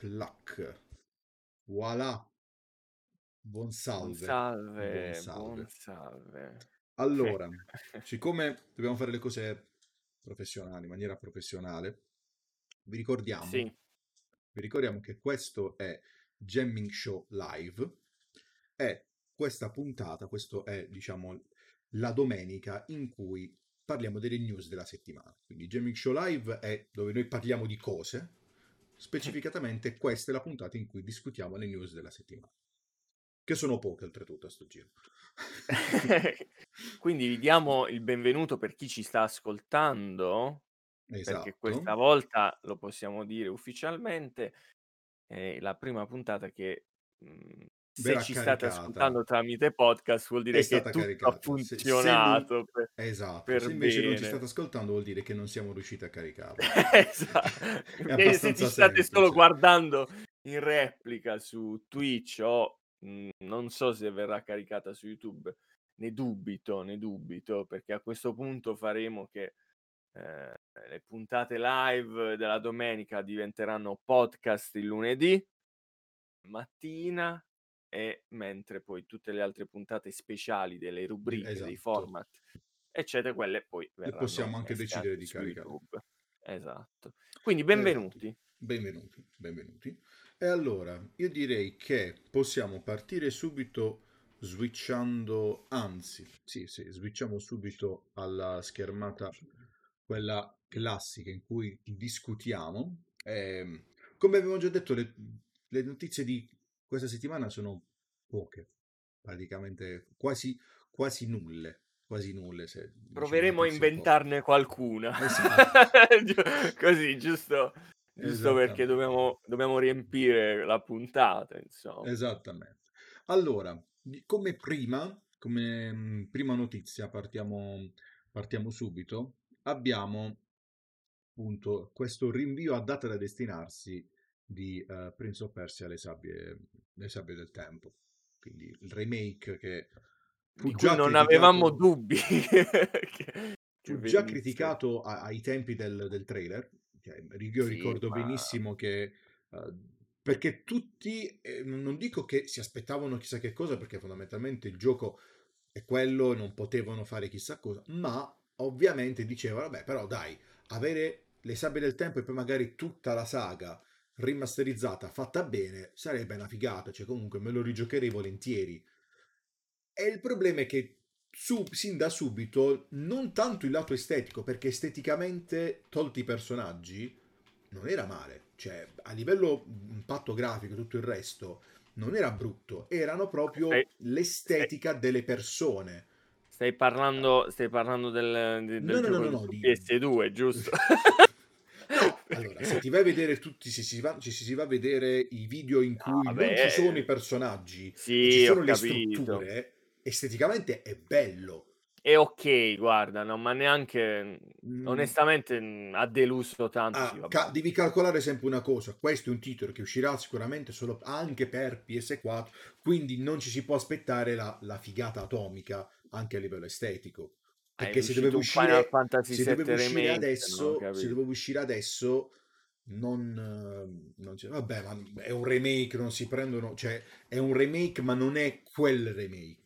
Plac. Voilà. Buon Buon salve. Buon salve, salve. buon salve. Allora, siccome dobbiamo fare le cose professionali, in maniera professionale, vi ricordiamo, Sì, vi ricordiamo che questo è Jamming Show Live e questa puntata, questo è, diciamo, la domenica in cui parliamo delle news della settimana. Quindi Jamming Show Live è dove noi parliamo di cose, specificatamente questa è la puntata in cui discutiamo le news della settimana. Che sono poche oltretutto a sto giro. quindi vi diamo il benvenuto per chi ci sta ascoltando, perché questa Esatto. volta lo possiamo dire ufficialmente, è la prima puntata che mh, se ci state caricata. ascoltando tramite podcast vuol dire che tutto ha caricata. Se, se non... funzionato per, Esatto, per se invece non ci bene. state ascoltando vuol dire che non siamo riusciti a caricarlo. esatto. E se ci state solo guardando in replica su Twitch o mh, non so se verrà caricata su YouTube, ne dubito, ne dubito, perché a questo punto faremo che eh, le puntate live della domenica diventeranno podcast il lunedì mattina e mentre poi tutte le altre puntate speciali delle rubriche, dei Esatto. format, eccetera, quelle poi E verranno possiamo anche decidere di caricare. YouTube. Esatto. Quindi Esatto. benvenuti. Benvenuti, benvenuti. E allora, io direi che possiamo partire subito switchando, anzi, sì, sì, switchiamo subito alla schermata, quella classica in cui discutiamo. Ehm, come abbiamo già detto, le, le notizie di questa settimana sono poche, praticamente quasi, quasi nulle, quasi nulle. Se diciamo Proveremo a un po'. inventarne qualcuna. Esatto. Così, giusto, giusto perché dobbiamo, dobbiamo riempire la puntata, insomma. Esattamente. Allora, come prima, come mm, prima notizia, partiamo, partiamo subito. Abbiamo appunto questo rinvio a data da destinarsi di eh, Prince of Persia le sabbie, le sabbie del tempo. Quindi il remake che fu già non avevamo dubbi che, fu già criticato a- ai tempi del, del trailer. Io Sì, ricordo ma benissimo che eh, perché tutti, eh, non non dico che si aspettavano chissà che cosa, perché fondamentalmente il gioco è quello, non potevano fare chissà cosa, ma ovviamente dicevano, vabbè, però dai, avere le sabbie del tempo e poi magari tutta la saga rimasterizzata, fatta bene, sarebbe una figata, cioè comunque me lo rigiocherei volentieri. E il problema è che su- sin da subito, non tanto il lato estetico, perché esteticamente, tolti i personaggi, non era male. Cioè, a livello impatto grafico e tutto il resto, non era brutto. Erano proprio stai, l'estetica delle persone. stai parlando, stai parlando del, de- No, del no, no, no, di no, di... PS2, giusto? Allora, se ti vai a vedere tutti, se si va, se si va a vedere i video in cui non vabbè, ci sono i eh, personaggi ci sì, ho sono le capito. strutture, esteticamente è bello. È ok, guarda, no, ma neanche, Mm, onestamente, mh, ha deluso tanto, Ah, ca- devi calcolare sempre una cosa, questo è un titolo che uscirà sicuramente solo anche per PS4, quindi non ci si può aspettare la, la figata atomica anche a livello estetico. Perché se doveva uscire, se VII doveva uscire adesso, se doveva uscire adesso, non, eh, non vabbè, ma è un remake, non si prendono, cioè è un remake, ma non è quel remake.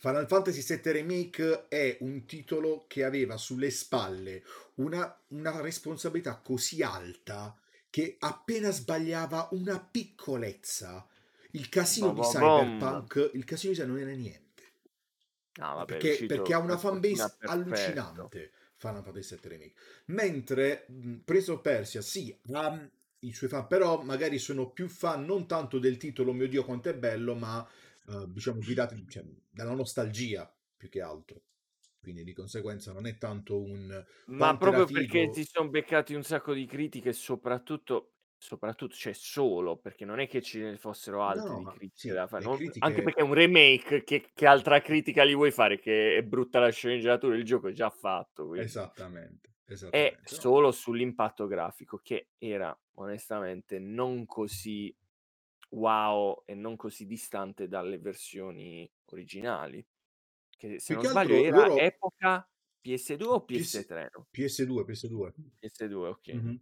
Final Fantasy VII Remake è un titolo che aveva sulle spalle una, una responsabilità così alta che appena sbagliava una piccolezza, il casino di Bom. Cyberpunk, il casino di Cyberpunk non era niente. No, vabbè, Perché, perché ha una fanbase allucinante Final Fantasy VII Remake. Mentre of Persia, sì, ha i suoi fan, però magari sono più fan non tanto del titolo, mio Dio quanto è bello, ma eh, diciamo guidati cioè, dalla nostalgia più che altro. Quindi di conseguenza non è tanto un Ma proprio perché si sono beccati un sacco di critiche, soprattutto, soprattutto, cioè solo, perché non è che ce ne fossero No, altre no, di ma critiche sì, da fare. le non- Anche critiche perché è un remake, che, che altra critica gli vuoi fare? Che è brutta la sceneggiatura, il gioco è già fatto, quindi. esattamente, È esattamente. no. solo sull'impatto grafico, che era onestamente non così wow e non così distante dalle versioni originali. Che se Più non che sbaglio altro era loro epoca PS2 o PS PS3? no? PS2, PS2. PS2, ok. Mhm.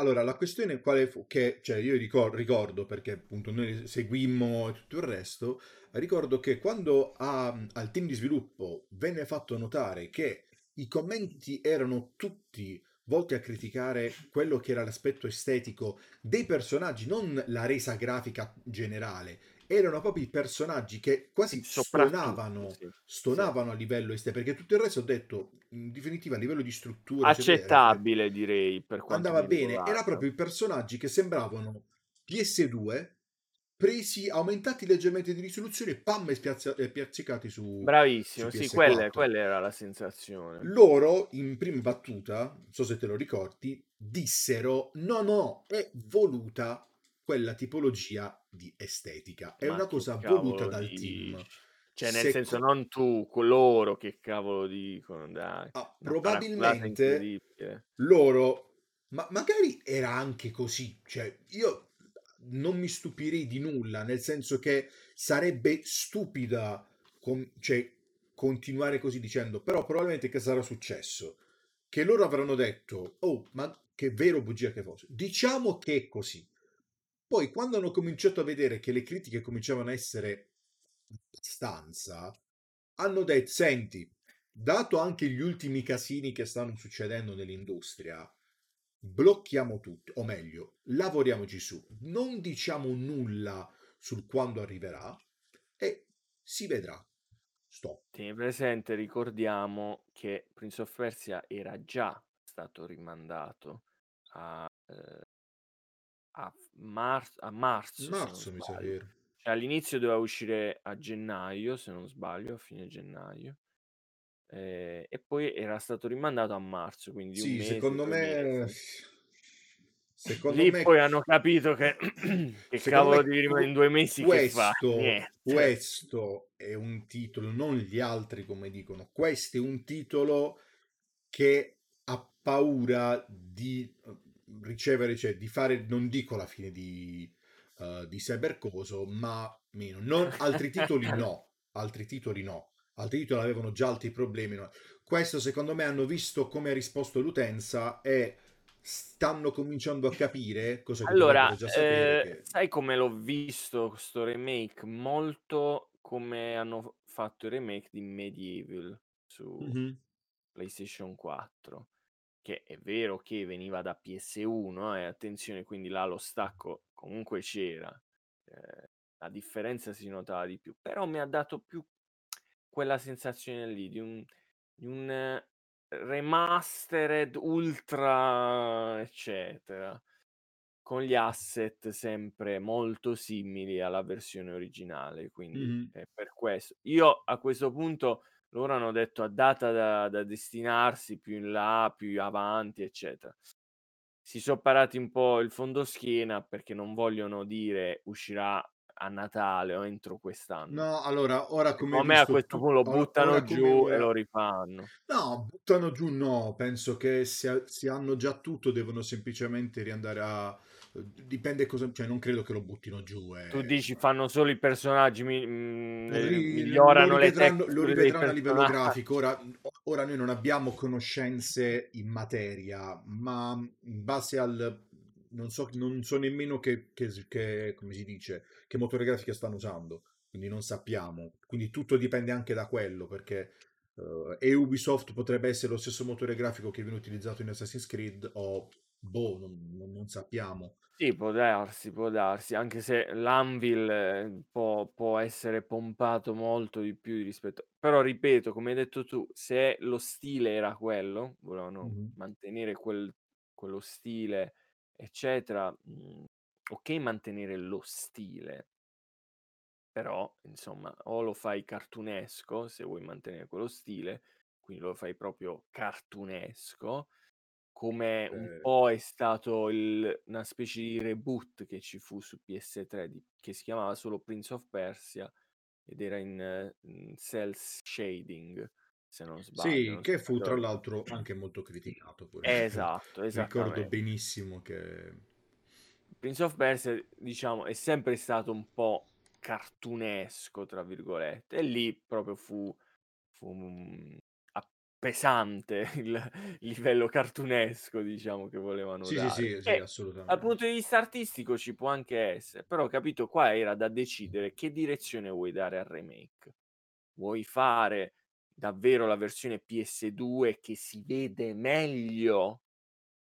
Allora, la questione quale fu? Che, cioè, io ricor- ricordo, perché appunto noi seguimmo tutto il resto, ricordo che quando a- al team di sviluppo venne fatto notare che i commenti erano tutti volti a criticare quello che era l'aspetto estetico dei personaggi, non la resa grafica generale, erano proprio i personaggi che quasi stonavano, sì, sì. stonavano a livello estetico, perché tutto il resto ho detto, in definitiva, a livello di struttura, Accettabile direi per quanto andava bene. Era proprio i personaggi che sembravano PS2 presi, aumentati leggermente di risoluzione, pam, e spiazza- e piazzicati su, Bravissimo, su sì, PS4. quella, quella era la sensazione. Loro, in prima battuta, non so se te lo ricordi, dissero: no, no, è voluta quella tipologia di estetica. È Ma una cosa voluta dal team. dici? Cioè, nel Se senso, non tu, coloro che cavolo dicono, dai. Ah, probabilmente loro, ma magari era anche così, cioè io non mi stupirei di nulla, nel senso che sarebbe stupida con- cioè, continuare così dicendo, però probabilmente che sarà successo? Che loro avranno detto, oh, ma che vero bugia che fosse, diciamo che è così. Poi quando hanno cominciato a vedere che le critiche cominciavano a essere abbastanza, hanno detto, senti, dato anche gli ultimi casini che stanno succedendo nell'industria, blocchiamo tutto, o meglio, lavoriamoci su, non diciamo nulla sul quando arriverà e si vedrà. Stop. Tieni presente, ricordiamo che Prince of Persia era già stato rimandato a, eh, a, mar- a marzo, se non Marzo mi sa sbaglio. che era. Cioè, all'inizio doveva uscire a gennaio, se non sbaglio, a fine gennaio. Eh, e poi era stato rimandato a marzo, quindi di un Sì, mese, secondo due me... mesi. Secondo Lì me... poi hanno capito che, che Secondo cavolo me devi rimanere in due mesi che fa? questo, Niente. questo è un titolo, non gli altri come dicono, questo è un titolo che ha paura di ricevere, cioè di fare, non dico la fine di, uh, di Cybercoso, ma meno. Non, altri titoli no, altri titoli no, altri titoli avevano già altri problemi. No. Questo secondo me hanno visto come ha risposto l'utenza e stanno cominciando a capire cosa Allora, già sapere. eh, che- sai come l'ho visto questo remake? Molto come hanno fatto il remake di Medieval su Mhm. PlayStation 4, che è vero che veniva da PS1, e attenzione, quindi là lo stacco comunque c'era, eh, la differenza si notava di più, però mi ha dato più quella sensazione lì di un, di un eh, remastered ultra eccetera con gli asset sempre molto simili alla versione originale quindi Mhm. è per questo io a questo punto loro hanno detto a data da, da destinarsi più in là più avanti eccetera. Si sono parati un po' il fondoschiena perché non vogliono dire uscirà a Natale o entro quest'anno No, allora, ora come secondo me a questo punto lo buttano giù e lo rifanno. No, buttano giù no, penso che se, se hanno già tutto devono semplicemente riandare a... Dipende cosa... Cioè non credo che lo buttino giù. eh. Tu dici fanno solo i personaggi, mi- mm, eh, Ri- migliorano le rivedranno, lo rivedranno a livello grafico. Ora, ora noi non abbiamo conoscenze in materia, ma in base al... Non so, non so nemmeno che, che- che- come si dice, che motore grafico stanno usando, quindi non sappiamo. Quindi tutto dipende anche da quello, perché eh, e Ubisoft potrebbe essere lo stesso motore grafico che viene utilizzato in Assassin's Creed o boh, non, non- non sappiamo. Sì, può darsi, può darsi, anche se l'Anvil eh, può, può essere pompato molto di più rispetto... Però ripeto, come hai detto tu, se lo stile era quello, volevano Mhm. mantenere quel- quello stile, eccetera, mm, ok mantenere lo stile, però insomma o lo fai cartunesco se vuoi mantenere quello stile, quindi lo fai proprio cartunesco, come un Eh, po' è stato il- una specie di reboot che ci fu su PS3 di- che si chiamava solo Prince of Persia ed era in, in cell shading se non sbaglio. Sì, non che fu tra l'altro anche molto criticato pure. Esatto, Ricordo esattamente. benissimo che... Prince of Persia, diciamo, è sempre stato un po' cartunesco, tra virgolette, e lì proprio fu, fu pesante il livello cartunesco, diciamo, che volevano Sì, sì, dare. sì, sì, dal assolutamente. punto di vista artistico ci può anche essere, però capito, qua era da decidere che direzione vuoi dare al remake. Vuoi fare davvero la versione PS2 che si vede meglio?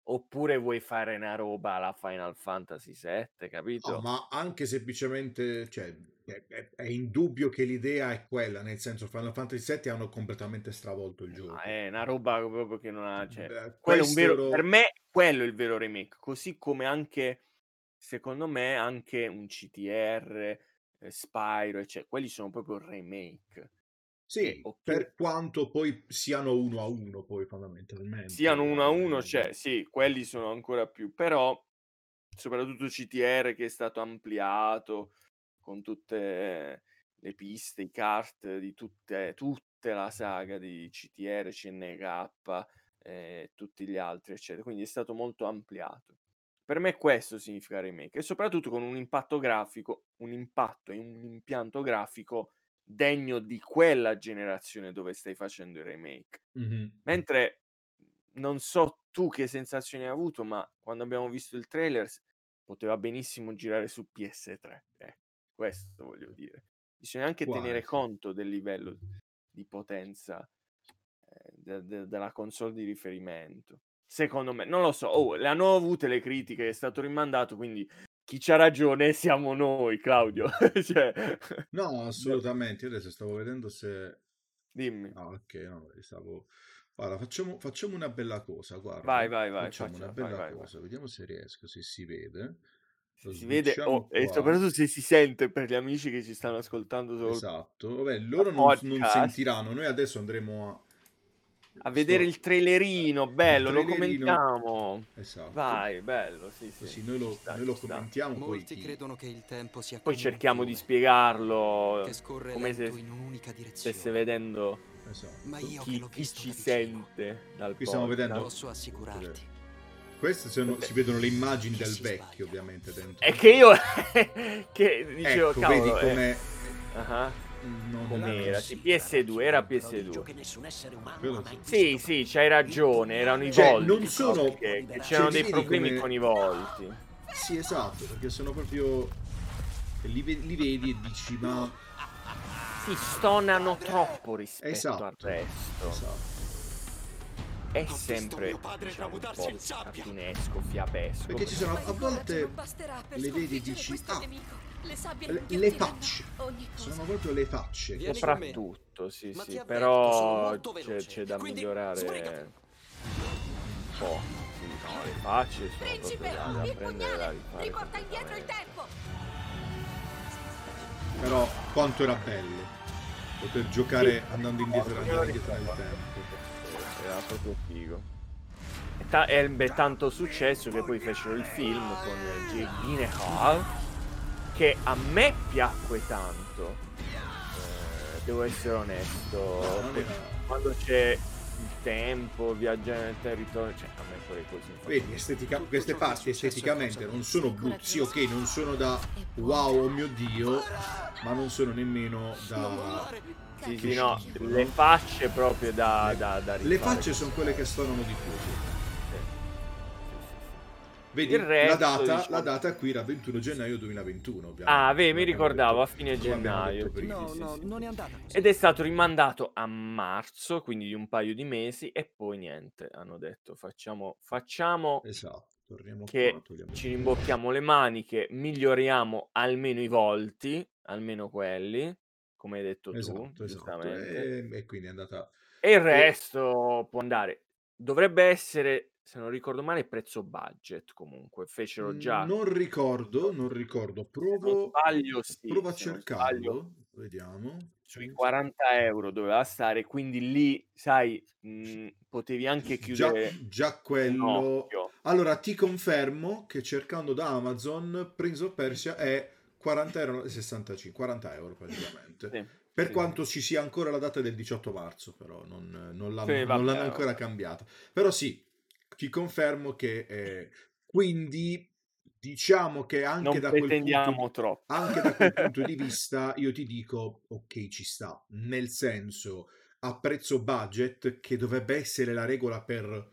Oppure vuoi fare una roba alla Final Fantasy VII, No, capito? ma anche semplicemente, cioè, è, è- è indubbio che l'idea è quella, nel senso Final Fantasy VII hanno completamente stravolto il Ma gioco. è una roba proprio che non ha cioè, Beh, quello un vero questo per ero- me quello è il vero remake, così come anche secondo me anche un CTR, ehm, Spyro, ecce quelli sono proprio remake. Sì, okay per quanto poi siano uno a uno, poi fondamentalmente. siano uno a uno, eh, cioè sì, quelli sono ancora più, però soprattutto CTR che è stato ampliato con tutte le piste, i kart di tutte tutte la saga di CTR, CNK, e tutti gli altri, eccetera. Quindi è stato molto ampliato. Per me questo significa remake e soprattutto con un impatto grafico un impatto e un impianto grafico degno di quella generazione dove stai facendo il remake. Mhm. Mentre non so tu che sensazioni hai avuto, ma quando abbiamo visto il trailer poteva benissimo girare su PS3, ecco, questo voglio dire. Bisogna anche Può tenere conto del livello di potenza, ehm, de de della console di riferimento. Secondo me, non lo so, oh, le hanno avute le critiche, è stato rimandato, quindi chi c'ha ragione siamo noi, Claudio. Cioè No, assolutamente. Io adesso stavo vedendo se... Dimmi. Ah, ok, no, stavo... Guarda, facciamo, facciamo una bella cosa, guarda. Vai, vai, vai, Facciamo faccela, una vai, bella vai, vai. cosa, vediamo se riesco, se si vede. Lo si vede oh, e soprattutto se si sente per gli amici che ci stanno ascoltando solo Esatto. Vabbè, loro non, non sentiranno. Noi adesso andremo a... A vedere il trailerino, bello, il lo trailerino. commentiamo. Esatto. Vai, bello, sì, sì. Così noi lo, sta, noi lo commentiamo, poi Molti chi- credono che il tempo sia Poi cerchiamo di spiegarlo come se lento in un'unica stesse vedendo Esatto. Ma io che chi, chi ci sente dal Qui stiamo vedendo- posso assicurarti. Queste sono, si vedono le immagini del vecchio, sbaglia. ovviamente, dentro. È che io che dicevo, ecco, cavolo, vedi eh, come... ah, non- com'era? Sì, PS2, era PS2. che nessun essere umano Quello ha mai sì. Sì, c'hai ragione, erano i Cioè, volti. non sono- Che, che cioè, c'erano dei problemi come- con i volti. Sì, esatto, perché sono proprio... Li, li vedi e dici, ma... Si stonano troppo rispetto Esatto. al resto. Esatto. È sempre diciamo, un po' fiabesco. Perché ci sono a volte... le vedi e dici, ah. Le sabbie Le, facce. Sono proprio le facce. Vieni. Soprattutto, sì, Ma sì, avverto, però c'è, c'è da quindi migliorare sbrigati. un po'. Sì, no, le facce sono Principe, proprio da, da il prendere da pugnale! rifare. Riporta indietro il tempo! Però quanto era bello poter giocare andando indietro, andare indietro nel tempo. Era proprio figo. E ta- ebbe tanto successo che poi fecero il film con Jake Gyllenhaal che a me piacque tanto. Eh, devo essere onesto. Quando c'è il tempo, viaggiare nel territorio, cioè a me quelle cose mi fanno Vedi, estetica- queste parti esteticamente non sono brutte, sì, ok, non sono da wow, oh mio dio, ma non sono nemmeno da... Sì, sì, no, le facce proprio da, da, da Le facce sono quelle che stonano di più. Vedi, Il resto, la, data, diciamo- la data qui era 21 gennaio 2021, ovviamente. Ah, vedi, mi ricordavo, detto- a fine gennaio, prima. No, Sì, no, sì. non è andata così. Ed è stato rimandato a marzo, quindi di un paio di mesi, e poi niente, hanno detto facciamo, facciamo Esatto, torniamo che qua, ci rimbocchiamo le maniche, miglioriamo almeno i volti, almeno quelli, come hai detto tu, Esatto, esatto. E, e quindi è andata... E il resto può andare. Dovrebbe essere, se non ricordo male, prezzo budget comunque. Fecero già. Non ricordo, non ricordo. Provo, sbaglio, sì. provo a cercarlo. Vediamo. sui 40 euro doveva stare. Quindi lì, sai, mh, potevi anche Già, chiudere già un quello... Allora, ti confermo che cercando da Amazon, Prince of Persia è 40 euro, 65, 40 euro praticamente. Sì, Per sì, quanto ci sia ancora la data del 18 marzo, però non, non l'hanno, Sì, non l'hanno ancora cambiata. Però sì, ti confermo che eh, quindi diciamo che anche da, quel punto anche da quel punto di vista io ti dico ok ci sta, nel senso a prezzo budget, che dovrebbe essere la regola per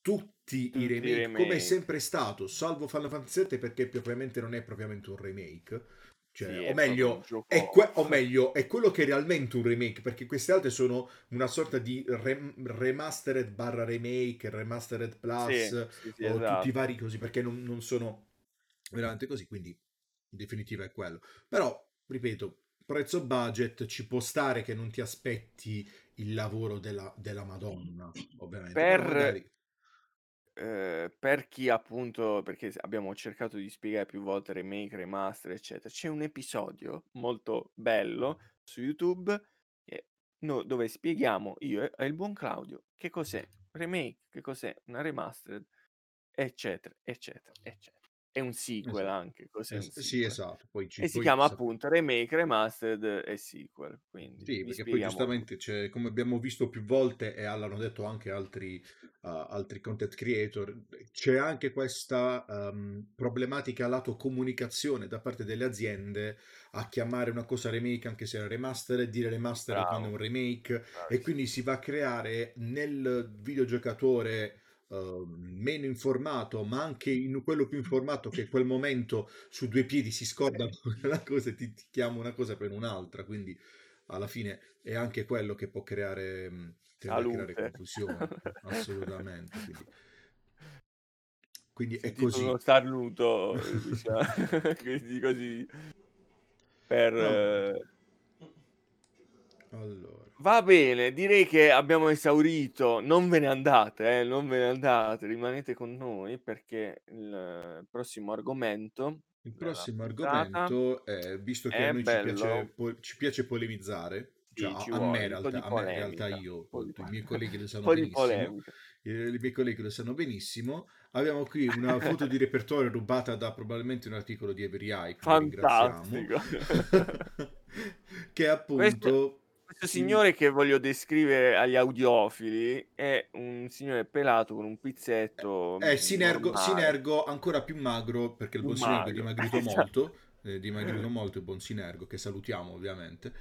tutti, Tutti i i remake, come è remake. sempre stato, salvo Final Fantasy VII perché propriamente non è propriamente un remake. Cioè, Sì, o meglio, è que- o meglio, è quello che è realmente un remake, perché queste altre sono una sorta di rem- remastered barra remake, remastered plus, Sì, sì, o esatto. tutti i vari così, perché non, non sono veramente così, quindi in definitiva è quello. Però, ripeto, prezzo budget ci può stare che non ti aspetti il lavoro della, della Madonna, ovviamente. Per- magari- Eh, per chi appunto, perché s- abbiamo cercato di spiegare più volte remake, remaster, eccetera, c'è un episodio molto bello su YouTube eh, no- dove spieghiamo io e e il buon Claudio che cos'è remake, che cos'è una remastered, eccetera, eccetera, eccetera. È un sequel Esatto. anche, cos'è Es- sì, sequel? esatto. Poi ci, E si poi chiama sa- appunto remake, remastered e sequel. Quindi Sì, perché poi giustamente, c'è, come abbiamo visto più volte e l'hanno detto anche altri, uh, altri content creator, c'è anche questa um, problematica lato comunicazione da parte delle aziende a chiamare una cosa remake anche se è remastered, dire remastered Bravo. quando è un remake tutto. e quindi si va a creare nel videogiocatore uh, meno informato, ma anche in quello più informato che in quel momento su due piedi si scorda una cosa e ti, ti chiama una cosa per un'altra, quindi alla fine è anche quello che può creare, mh, tende a creare confusione, assolutamente. Quindi, quindi è così. uno starnuto, diciamo, così per... No. eh, Allora, Va bene, direi che abbiamo esaurito. Non ve ne andate, eh, non ve ne andate, rimanete con noi perché il prossimo argomento il prossimo argomento è, visto che a noi ci piace, po- ci piace polemizzare, Sì, cioè ci a, me in realtà, a me in realtà io, i miei colleghi lo sanno benissimo, i, miei colleghi lo sanno benissimo, abbiamo qui una foto di repertorio rubata da probabilmente un articolo di Every Eye, Fantastico. che appunto... Questo signore che voglio descrivere agli audiofili è un signore pelato con un pizzetto È Sinergo, normale. Sinergo ancora più magro perché il buon Sinergo è dimagrito Esatto. molto. È dimagrito molto il buon Sinergo che salutiamo ovviamente.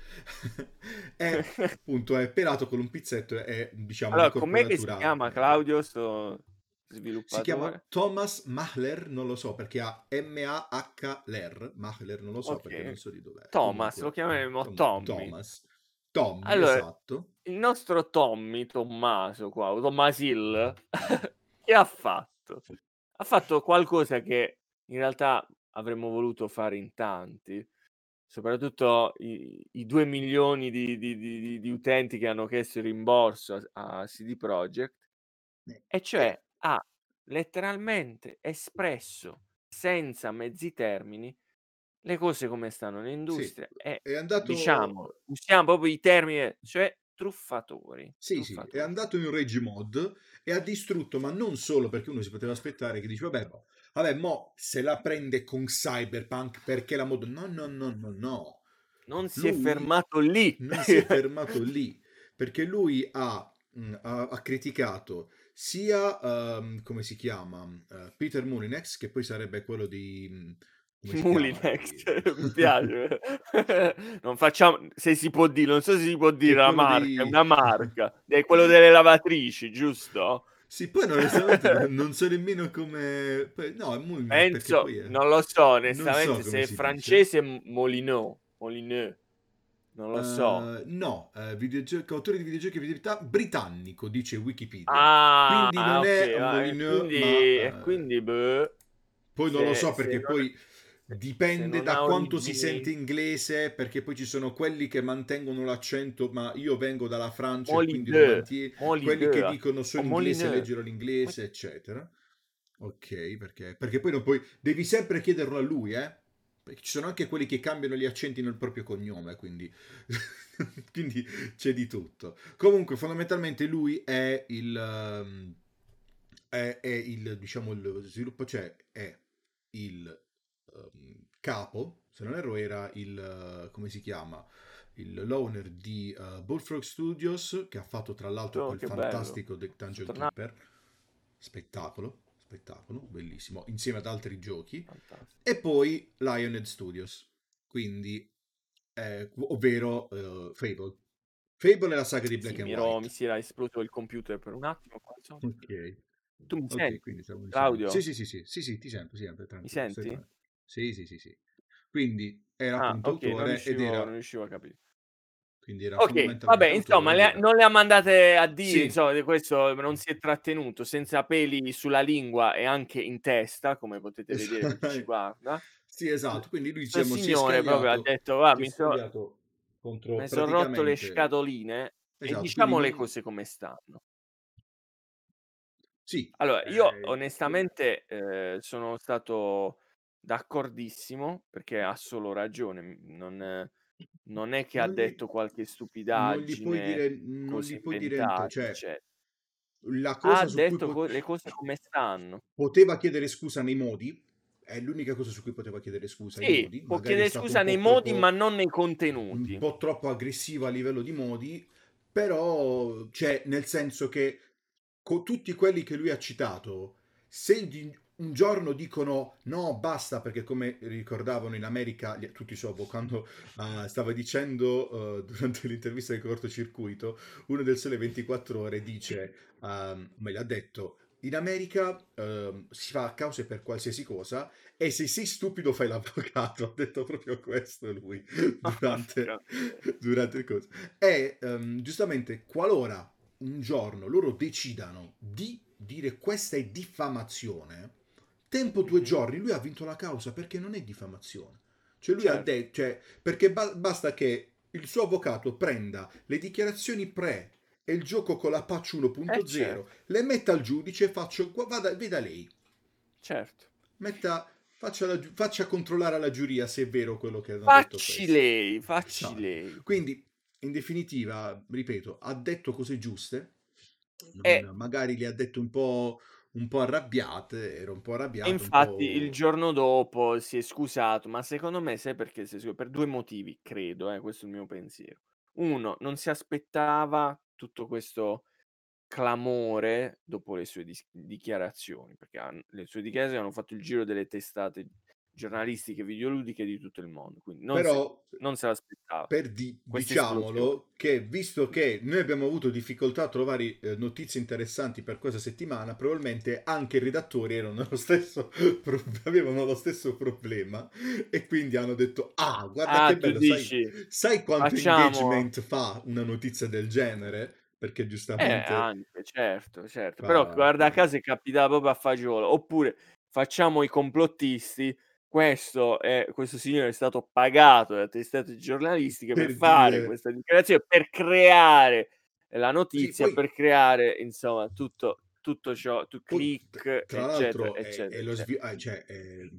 è appunto è pelato con un pizzetto e diciamo Allora, com'è che si chiama Claudio, sto Si chiama Thomas Mahler, non lo so perché ha M-A-H-Ler. Mahler non lo so Ok. perché non so di dov'è. Thomas, Comunque, lo chiameremo Tom- Tommy. Thomas. Tommy, Allora, esatto. Il nostro Tommy, Tommaso qua, o Tommasil, che ha fatto? Ha fatto qualcosa che in realtà avremmo voluto fare in tanti, soprattutto i, i 2 milioni di, di- di- di- di utenti che hanno chiesto il rimborso a, a CD Projekt, e cioè ha letteralmente espresso senza mezzi termini le cose come stanno nell'industria e È andato... diciamo, usiamo proprio i termini, cioè truffatori. Sì, sì, è truffatori. andato in rage mod e ha distrutto, ma non solo perché uno si poteva aspettare che dice, vabbè, mo- vabbè, mo se la prende con Cyberpunk perché la mod... No, no, no, no, no. Non si è Lui fermato lì. Non si è fermato lì perché lui ha, mh, ha- ha criticato sia, ehm, come si chiama, eh, Peter Mulinex, che poi sarebbe quello di... mh, chiama? Mulinex, Di- mi piace. non facciamo, se si può dire, non so se si può dire la marca, è una marca, è quello delle lavatrici, giusto? Sì, poi non- non so nemmeno come... No, è Mulinex perché Penso, è... non lo so, onestamente, come se è dice. francese è Molineux, Molineux, non lo so. Eh, no, eh, videogioco- autore di videogiochi di verità britannico, dice Wikipedia. Ah, quindi non è ok, un ah, e Molineux, quindi, ma, e eh, quindi, boh, Poi non lo so perché non- poi se dipende da quanto si sente inglese, perché poi ci sono quelli che mantengono l'accento, ma io vengo dalla Francia e quindi Molineux, quelli che dicono sono inglese, leggero l'inglese, eccetera. Ok, perché, perché poi non puoi, devi sempre chiederlo a lui, eh? Perché ci sono anche quelli che cambiano gli accenti nel proprio cognome, quindi, quindi c'è di tutto. Comunque, fondamentalmente lui è il, ehm, è, è il, diciamo, il sviluppo, cioè è il ehm, capo, se non erro era il, come si chiama, il l'owner di eh, Bullfrog Studios, che ha fatto tra l'altro Oh, quel che bello. fantastico The Dungeon Torna- Keeper, spettacolo, spettacolo, bellissimo, insieme ad altri giochi, Fantastico. e poi Lionhead Studios, quindi, eh, ovvero eh, Fable. Fable è la saga di Black Sì, and mi, ero- mi White. si era esploso il computer per un attimo. qua. Ok. Tu mi Ok, senti. Claudio? Sì, sì, sì, sì, sì, sì, ti sento, sì, Mi senti? tranquillo. Sì, sì, sì, sì. Quindi era Ah, appunto ok, non autore ed riuscivo, era, non riuscivo a capire. quindi era Ok, vabbè, insomma, le ha- era... non le ha mandate a dire, Sì, insomma, di questo non si è trattenuto, senza peli sulla lingua e anche in testa, come potete vedere per chi ci guarda. sì, esatto, quindi lui Questo diciamo, si è signore proprio ha scagliato, detto, va, si è mi sono scagliato contro rotto le praticamente... scatoline e Esatto, diciamo quindi le non... cose come stanno. Sì, Allora, io eh, onestamente eh, sono stato d'accordissimo perché ha solo ragione, non, non è che ha non gli, detto qualche non gli puoi stupidaggine, dire, non gli puoi dire, cioè, eccetera. la Ha cosa cui detto po- co- le cose come stanno. poteva chiedere scusa nei modi, è l'unica cosa su cui poteva chiedere scusa Sì, modi, può chiedere scusa un nei modi, ma troppo, non nei un contenuti. po' troppo aggressivo a livello di modi, però, cioè, nel senso che con tutti quelli che lui ha citato, se un giorno dicono no, basta, perché come ricordavano in America tutti suoi quando ah, stava dicendo eh, durante l'intervista del cortocircuito, uno del Sole 24 Ore dice, ehm, me l'ha detto, in America ehm, si fa cause per qualsiasi cosa e se sei stupido fai l'avvocato. Ha detto proprio questo lui durante, Porca durante il corso. E ehm, giustamente, qualora un giorno loro decidano di dire questa è diffamazione, tempo due giorni lui ha vinto la causa perché non è diffamazione. Cioè lui ha Certo. detto, cioè, perché ba- basta che il suo avvocato prenda le dichiarazioni pre e il gioco con la patch 1.0, Eh certo, le metta al giudice e faccio, vada, veda lei, certo. metta, faccia, la faccia controllare alla giuria se è vero quello che hanno detto Facci lei, facci Esatto. lei. Quindi, in definitiva, ripeto, ha detto cose giuste, E, non- magari le ha dette un po', un po' arrabbiate, era un po' e arrabbiato, un infatti il giorno dopo si è scusato, ma secondo me sai perché si è scusato? Per due motivi, credo, eh, questo è il mio pensiero. Uno, non si aspettava tutto questo clamore dopo le sue dis- dichiarazioni, perché han- le sue dichiarazioni hanno fatto il giro delle testate giornalistiche videoludiche di tutto il mondo, quindi non, se, Però, non se l'aspettava. per di- diciamolo, che visto che noi abbiamo avuto difficoltà a trovare eh, notizie interessanti per questa settimana, probabilmente anche i redattori erano lo stesso, pro- avevano lo stesso problema e quindi hanno detto, ah, guarda Ah, che bello, sai, dici, sai quanto facciamo... engagement fa una notizia del genere? Perché Eh, giustamente anche, certo, certo. Però fa... guarda fa- caso è capitato proprio a fagiolo. Oppure facciamo i complottisti. Questo, è, questo signore è stato pagato da testate giornalistiche per per fare dire... questa dichiarazione, per creare la Sì, notizia, poi, per creare, insomma, tutto, tutto ciò, tu click, tra eccetera, l'altro, è, eccetera, è lo eccetera. svi- ah, cioè, è-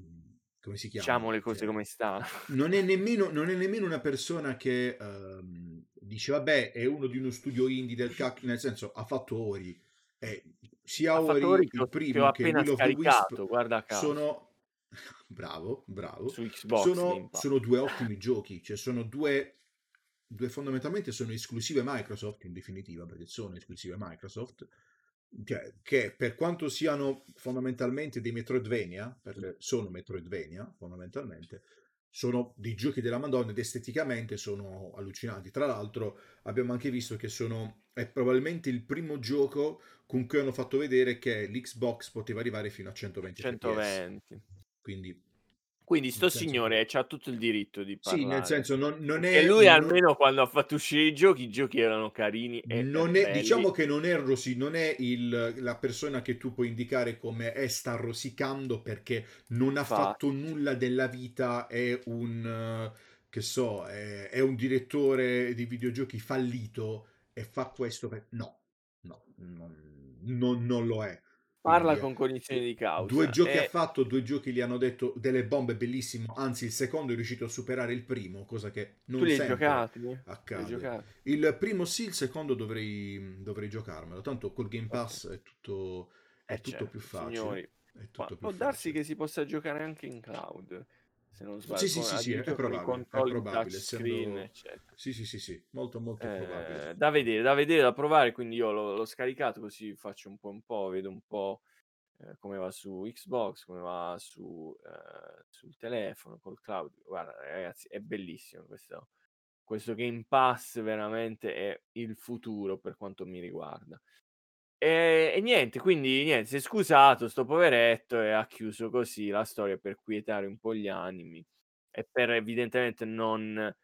come si Diciamo chiama? le cose Cioè, come stanno. non è nemmeno, non è nemmeno una persona che ehm, dice, vabbè, è uno di uno studio indie del cacchio, nel senso, ha fatto Ori. E sia Ha Ori, ori che il ho, che ho primo, che appena Will of the Wisp, scaricato, guarda caso, sono... Bravo, bravo. su Xbox Sono, sono due ottimi giochi, cioè sono due, due fondamentalmente sono esclusive Microsoft in definitiva, perché sono esclusive Microsoft, cioè, che per quanto siano fondamentalmente dei Metroidvania, perché sono Metroidvania fondamentalmente, sono dei giochi della Madonna ed esteticamente sono allucinanti. Tra l'altro abbiamo anche visto che sono, è probabilmente il primo gioco con cui hanno fatto vedere che l'Xbox poteva arrivare fino a 120 fps. 120. Quindi, Quindi sto senso signore ha tutto il diritto di Sì, nel parlare. senso non, non è... lui Non, almeno quando ha fatto uscire i giochi, i giochi erano carini e, e non è diciamo che non è, rosi, non è il, la persona che tu puoi indicare come è sta rosicando perché non ha Fa. fatto nulla della vita, è un, che so, è, è un direttore di videogiochi fallito e fa questo per... No, no, non- non lo è. Parla Quindi, con eh, cognizione di due causa. giochi ha E fatto, due giochi li hanno detto delle bombe bellissimo, anzi il secondo è riuscito a superare il primo, cosa che tu non li hai sempre giocati? Li accade. giocati? Il primo sì, il secondo dovrei, dovrei giocarmelo, tanto col Game. Pass è tutto, è Eh tutto certo, più facile. signori. È tutto più può darsi facile. che si possa giocare anche in cloud, se non sbaglio, Sì, sì, sì, sì, è, probabile, è probabile, touchscreen, essendo... Sì, sì, sì, sì, molto, molto probabile. Eh, da vedere, da vedere, da provare, quindi io l'ho, l'ho scaricato così faccio un po' un po', vedo un po' eh, come va su Xbox, come va su, eh, sul telefono, col cloud. Guarda ragazzi, è bellissimo questo, questo Game Pass veramente è il futuro per quanto mi riguarda. E, e niente, quindi niente, si è scusato sto poveretto e ha chiuso così la storia per quietare un po' gli animi e per evidentemente non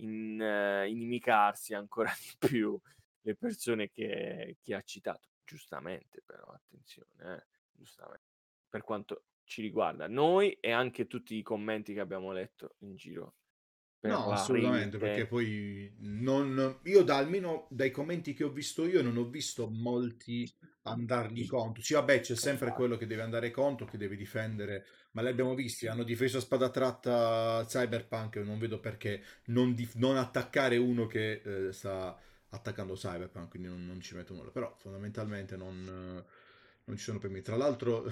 in, eh, inimicarsi ancora di più le persone che, che ha citato. Giustamente, però, attenzione, eh, giustamente, per quanto ci riguarda noi e anche tutti i commenti che abbiamo letto in giro No, assolutamente, perché rete. poi non... Io da, almeno dai commenti che ho visto io non ho visto molti andargli contro. Sì, vabbè, c'è sempre Infatti. quello che deve andare contro, che deve difendere, ma li abbiamo visti, hanno difeso a spada tratta Cyberpunk, non vedo perché non, dif- non attaccare uno che eh, sta attaccando Cyberpunk, quindi non, non ci metto nulla. Però fondamentalmente non, non ci sono per me. Tra l'altro...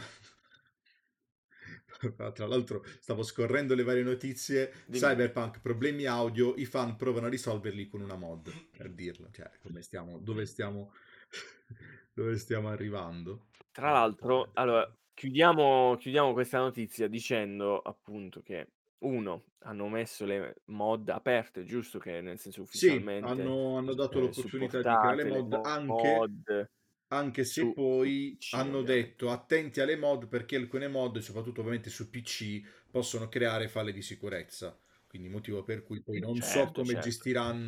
Tra l'altro stavo scorrendo le varie notizie, Dimmi. Cyberpunk, problemi audio, i fan provano a risolverli con una mod, per dirlo, cioè come stiamo, dove stiamo, dove stiamo arrivando. Tra l'altro, allora, chiudiamo, chiudiamo questa notizia dicendo appunto che uno, hanno messo le mod aperte, giusto? Che nel senso Sì, ufficialmente hanno, hanno dato eh, l'opportunità di creare mod mo- anche, mod anche se su, poi PC, hanno ovviamente. detto attenti alle mod perché alcune mod, soprattutto ovviamente su PC, possono creare falle di sicurezza. Quindi motivo per cui poi non so Certo, come certo.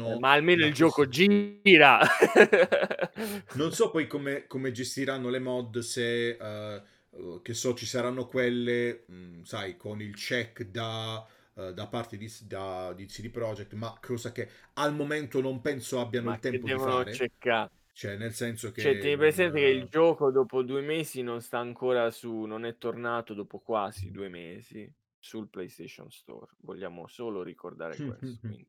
Eh, gestiranno ma almeno il gioco gira. Non so poi come, come gestiranno le mod se, eh, eh, che so, ci saranno quelle, mh, sai, con il check da, eh, da parte di, da, di CD Projekt, ma cosa che al momento non penso abbiano Ma il tempo di fare. cercare? Cioè, nel senso Cioè, che tieni non... presente che il gioco dopo due mesi non sta ancora su, non è tornato dopo quasi due mesi sul PlayStation Store. Vogliamo solo ricordare questo. Quindi,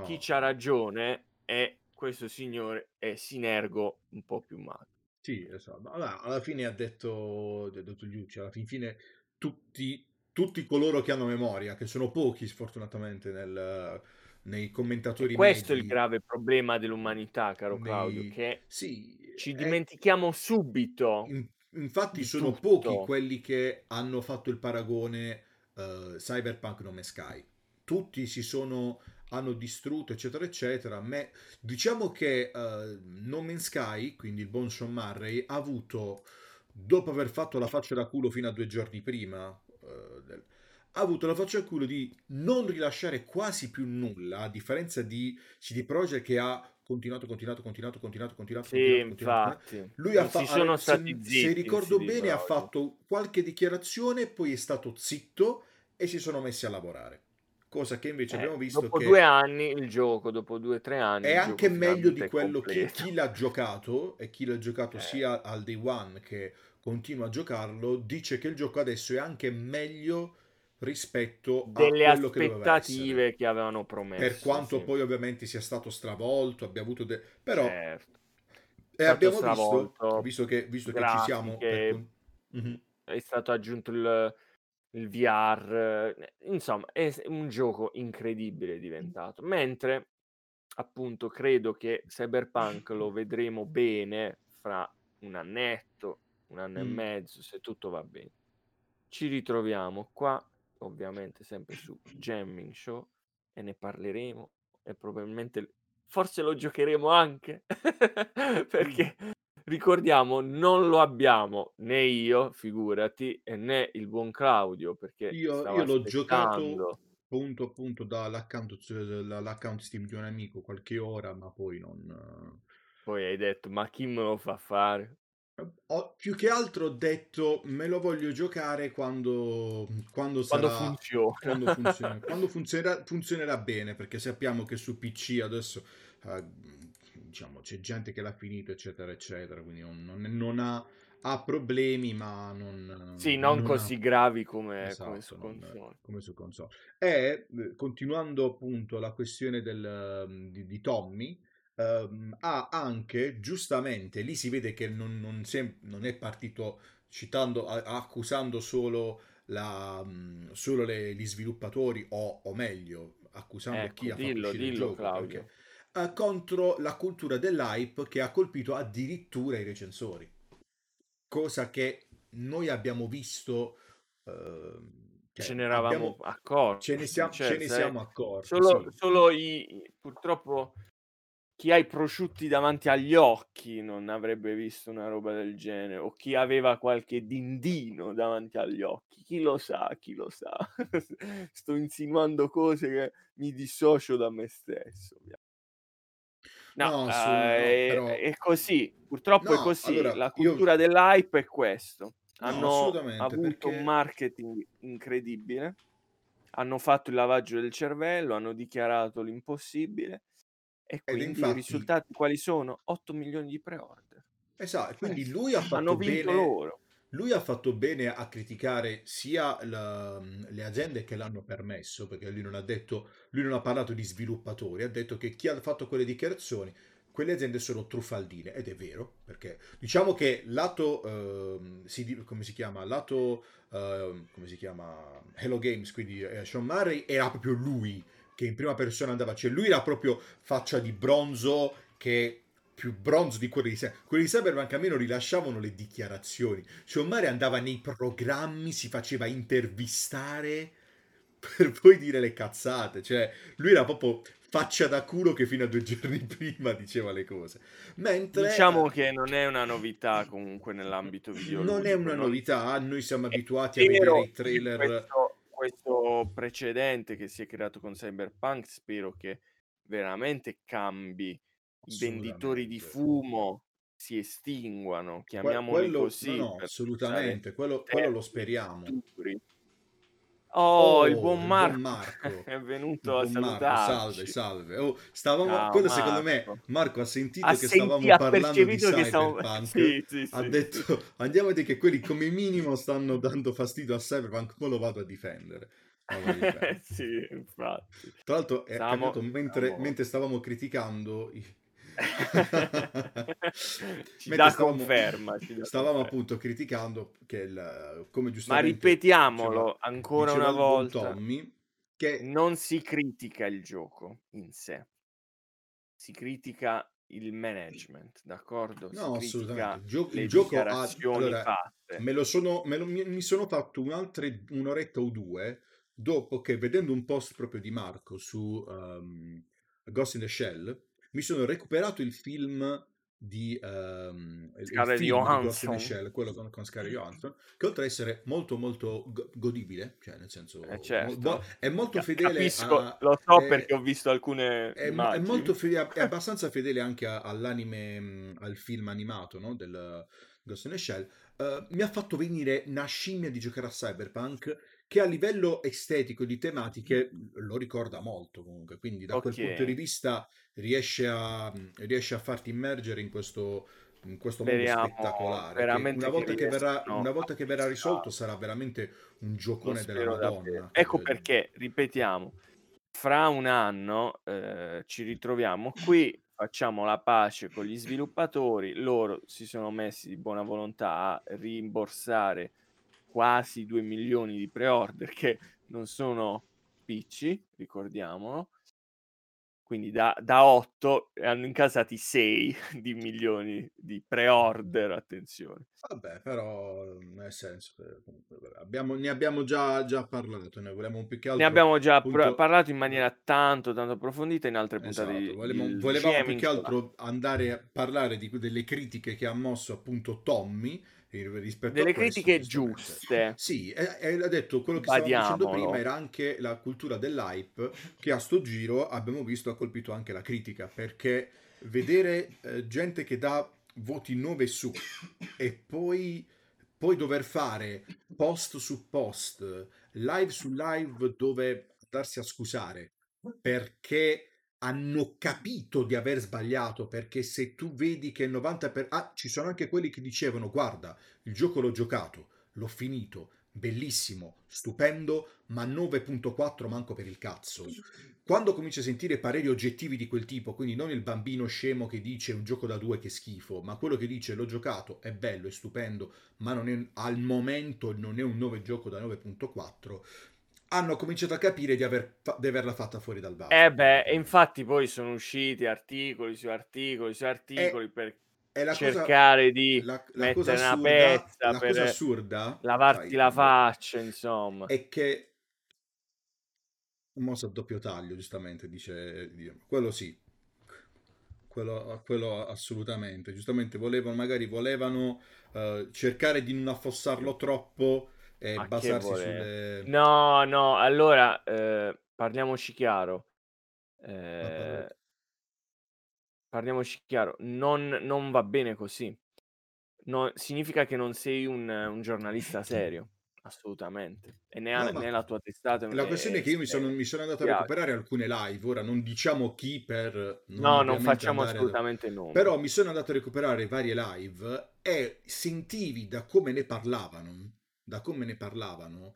chi No, c'ha ragione è questo signore è Sinergo un po' più magro. sì, esatto. Allora, alla fine ha detto, ha detto Liucci, alla fin fine tutti, tutti coloro che hanno memoria, che sono pochi sfortunatamente nel, nei E commentatori questo è il medi, grave problema dell'umanità, caro Claudio, nei... che Sì, ci è- dimentichiamo subito in- infatti sono pochi tutto. quelli che hanno fatto il paragone eh, Cyberpunk No Man's Sky. Tutti si sono hanno distrutto, eccetera, eccetera. Me, diciamo che eh, No Man's Sky, quindi il buon Sean Murray, ha avuto, dopo aver fatto la faccia da culo fino a due giorni prima, eh, del- ha avuto la faccia da culo di non rilasciare quasi più nulla, a differenza di CD Projekt che ha continuato, continuato, continuato, continuato, continuato, Sì, continuato, continuato, continuato. infatti. Lui ha Non si fatto, se, se zitti in ricordo bene, ha Projekt. fatto qualche dichiarazione, poi è stato zitto e si sono messi a lavorare. Cosa che invece Eh, abbiamo visto dopo due anni il gioco, dopo due o tre anni è anche meglio di quello che chi l'ha giocato e chi l'ha giocato Eh, sia al day one che continua a giocarlo, dice che il gioco adesso è anche meglio rispetto a delle quello che doveva essere. aspettative che avevano Per promesso, quanto sì. poi ovviamente sia stato stravolto, abbia avuto de- però Certo. e stato abbiamo visto, visto che, visto che ci siamo per grafiche, con- Mhm. è stato aggiunto il, il VR, eh, insomma è un gioco incredibile diventato. Mentre appunto credo che Cyberpunk lo vedremo bene fra un annetto, un anno e Mm. mezzo, se tutto va bene. Ci ritroviamo qua, ovviamente sempre su Jamming Show e ne parleremo e probabilmente forse lo giocheremo anche perché ricordiamo non lo abbiamo né io, figurati, né il buon Claudio perché Io, io l'ho giocato aspettando. appunto, appunto dall'account l'account Steam di un amico qualche ora, ma poi non... Poi hai detto, ma chi me lo fa fare? Ho- più che altro ho detto me lo voglio giocare quando, quando Quando sarà... funziona. Quando, funziona, quando funzionerà, funzionerà bene, perché sappiamo che su PC adesso eh, diciamo, c'è gente che l'ha finito, eccetera, eccetera, quindi non, non- non ha, ha problemi, ma non, Sì, non non ha così gravi come, come Esatto, su non- console. come su console. E eh, continuando appunto la questione del, di, di Tommy, ehm, ha anche giustamente, lì si vede che non, non sem- non è partito citando, a- accusando solo, la, mm, solo le- gli sviluppatori o, o meglio, accusando chi Ecco, ha fatto dillo, dillo gioco, Claudio. perché eh, contro la cultura dell'hype che ha colpito addirittura i recensori cosa che noi abbiamo visto Che ce ne eravamo abbiamo- accorti. ce ne siamo, cioè, ce ne siamo accorti. Solo, sì. solo i- purtroppo chi ha i prosciutti davanti agli occhi non avrebbe visto una roba del genere, o chi aveva qualche dindino davanti agli occhi, chi lo sa, chi lo sa. Sto insinuando cose che mi dissocio da me stesso. No, No, su- eh, no, è, però- è così, purtroppo è No, così. allora, La io- cultura dell'hype è questo. No, Hanno avuto perché- un marketing incredibile, hanno fatto il lavaggio del cervello, hanno dichiarato l'impossibile e quindi infatti- i risultati quali sono? 8 milioni di pre-order. Esatto, quindi lui ha fatto bene. loro. Lui ha fatto bene a criticare sia la- le aziende che l'hanno permesso, perché lui non ha detto, lui non ha parlato di sviluppatori, ha detto che chi ha fatto quelle dichiarazioni, quelle aziende sono truffaldine, ed è vero, perché diciamo che lato, ehm, si come si chiama, lato, ehm, come si chiama, Hello Games, quindi eh, Sean Murray, era proprio lui che in prima persona andava, cioè lui era proprio faccia di bronzo che più bronzo di quelli di Cyberpunk. Quelli di Cyberpunk almeno rilasciavano le dichiarazioni. Sean Murray andava nei programmi, si faceva intervistare per poi dire le cazzate. Cioè, lui era proprio faccia da culo che fino a due giorni prima diceva le cose. Mentre Diciamo che non è una novità comunque nell'ambito videoludico. non è una novità, noi siamo abituati a vedere i trailer. Questo, questo precedente che si è creato con Cyberpunk, spero che veramente cambi. I venditori di fumo si estinguano, chiamiamoli quello, così. no, no, assolutamente, quello, quello lo speriamo. Futuri. Oh, il buon il Marco, Marco. è venuto a buon Marco, salutarci. salve, salve. Oh, stavamo, Ciao, quello secondo me, Marco. Marco ha sentito Ha che senti- stavamo parlando di che stavo- Cyberpunk. Sì, sì, ha sì, detto, andiamo a dire che quelli come minimo stanno dando fastidio a Cyberpunk, poi lo vado a difendere. Sì, infatti. Tra l'altro è Stavamo- accaduto mentre, stavamo- mentre stavamo criticando... i- ci dà stavamo- conferma. ci dà Stavamo conferma. appunto criticando che il, come Ma giustamente ripetiamolo diceva- ancora diceva una volta. Tommy, che Non si critica il gioco in sé, si critica il management, d'accordo? Si No, assolutamente. Il gio- il gioco ha- allora, fatte. me lo sono, me lo- mi, mi sono fatto un'altra un'oretta o due dopo che vedendo un post proprio di Marco su um, Ghost in the Shell mi sono recuperato il film di um, Scarlett Johansson. Shell, quello con, con Scarlett Johansson, che oltre ad essere molto molto go- godibile, cioè nel senso Eh, certo. mo- è molto fedele Capisco, a- lo so è- perché ho visto alcune è, è molto fede- è abbastanza fedele anche a- all'anime, mh, al film animato no? del Ghost in the Shell. Eh, mi ha fatto venire una scimmia di giocare a Cyberpunk che a livello estetico di tematiche lo ricorda molto comunque. Quindi da quel Ok. punto di vista riesce a, riesce a farti immergere in questo, in questo mondo Speriamo spettacolare. che veramente una, volta che verrà, riescano una volta che verrà risolto sarà veramente un giocone della Madonna. davvero. Ecco perché, ripetiamo, fra un anno eh, ci ritroviamo qui, facciamo la pace con gli sviluppatori, loro si sono messi di buona volontà a rimborsare quasi 2 milioni di pre-order che non sono picci, ricordiamolo. Quindi da, da 8 hanno incasati 6 di milioni di pre-order, attenzione. Vabbè, però nel senso abbiamo- ne abbiamo già, già parlato, ne volevamo più che altro... Ne abbiamo già appunto- pr- parlato in maniera tanto, tanto approfondita in altre puntate Esatto, di, volevamo, volevamo più che altro andare a parlare di, delle critiche che ha mosso appunto Tommy rispetto Delle a questo, critiche giustamente. giuste. Sì, e, e ha detto quello che stavamo dicendo Badiamolo. prima era anche la cultura dell'hype che a sto giro abbiamo visto ha colpito anche la critica perché vedere eh, gente che dà voti 9 su e poi, poi dover fare post su post, live su live dove darsi a scusare perché hanno capito di aver sbagliato perché se tu vedi che il 90 per ah, ci sono anche quelli che dicevano guarda il gioco l'ho giocato l'ho finito bellissimo stupendo ma 9.4 manco per il cazzo quando cominci a sentire pareri oggettivi di quel tipo quindi non il bambino scemo che dice un gioco da due che schifo ma quello che dice l'ho giocato è bello è stupendo ma non è, al momento non è un 9 gioco da 9.4 hanno cominciato a capire di, aver di averla fatta fuori dal vaso. Eh beh, e infatti poi sono usciti articoli su articoli su articoli per è la cosa, cercare di la, la mettere una assurda, pezza la per cosa assurda, lavarti sai, la faccia, insomma. è che un mouse a doppio taglio, giustamente, dice dice- quello sì. Quello, quello assolutamente, giustamente volevano, magari volevano eh, cercare di non affossarlo troppo e Ma che basarsi sulle... No, no, allora eh, parliamoci chiaro. Eh, parliamoci chiaro, non, non va bene così. No- significa che non sei un, un giornalista serio, assolutamente. E No, ma né la tua testata la questione è che io mi sono, seria. mi sono andato a Chiaro. recuperare alcune live, ora non diciamo chi per non No, non ovviamente facciamo andare... assolutamente nomi. Però mi sono andato a recuperare varie live e sentivi da come ne parlavano, da come ne parlavano,